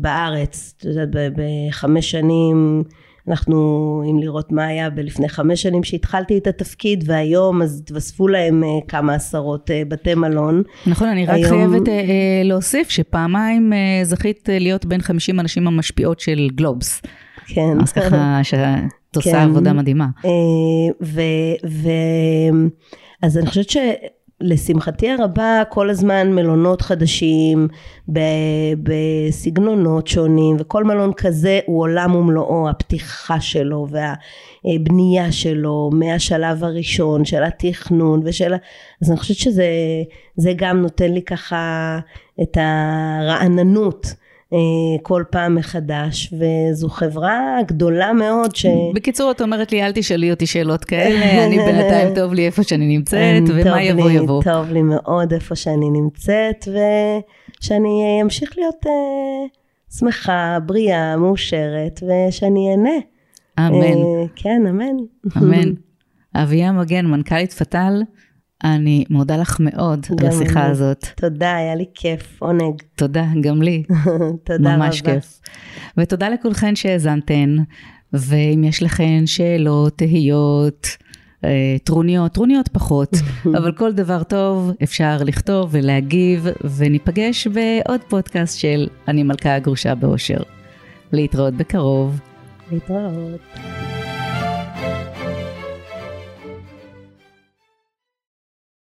S2: בארץ, את יודעת בחמש שנים אנחנו אם לראות מה היה בלפני חמש שנים שהתחלתי את התפקיד והיום אז התווספו להם אה, כמה עשרות אה, בתי מלון
S1: נכון, אני רק
S2: היום-
S1: חייבת אה, אה, להוסיף שפעמיים אה, זכית אה, להיות בין 50 הנשים המשפיעות של גלובס.
S2: כן
S1: אז ככה שאת עושה
S2: כן.
S1: עבודה מדהימה.
S2: אה, ו, ו... אז אני חושבת שלשמחתי הרבה כל הזמן מלונות חדשים בסגנונות שונים וכל מלון כזה הוא עולם ומלואו הפתיחה שלו והבנייה שלו מהשלב הראשון של התכנון ושל אז אני חושבת שזה זה גם נותן לי ככה את הרעננות כל פעם מחדש וזו חברה גדולה מאוד ש...
S1: בקיצור, את אומרת לי, אל תשאלי אותי שאלות כאלה, אני בינתיים טוב לי איפה שאני נמצאת, ומה יבוא
S2: לי,
S1: יבוא.
S2: טוב לי מאוד איפה שאני נמצאת ושאני אמשיך להיות אה, שמחה, בריאה, מאושרת ושאני אהנה.
S1: אמן,
S2: אה, כן, אמן.
S1: אמן. אביה מגן, מנכ"לית פתאל, אני מודה לך מאוד על השיחה
S2: אני.
S1: הזאת.
S2: תודה, היה לי כיף, עונג.
S1: תודה, גם לי.
S2: תודה
S1: ממש
S2: רבה.
S1: כיף. ותודה לכולכן שהאזנתן, ואם יש לכן שאלות, תהיות, אה, טרוניות, טרוניות פחות, אבל כל דבר טוב אפשר לכתוב ולהגיב, וניפגש בעוד פודקאסט של אני מלכה הגרושה באושר. להתראות בקרוב.
S2: להתראות.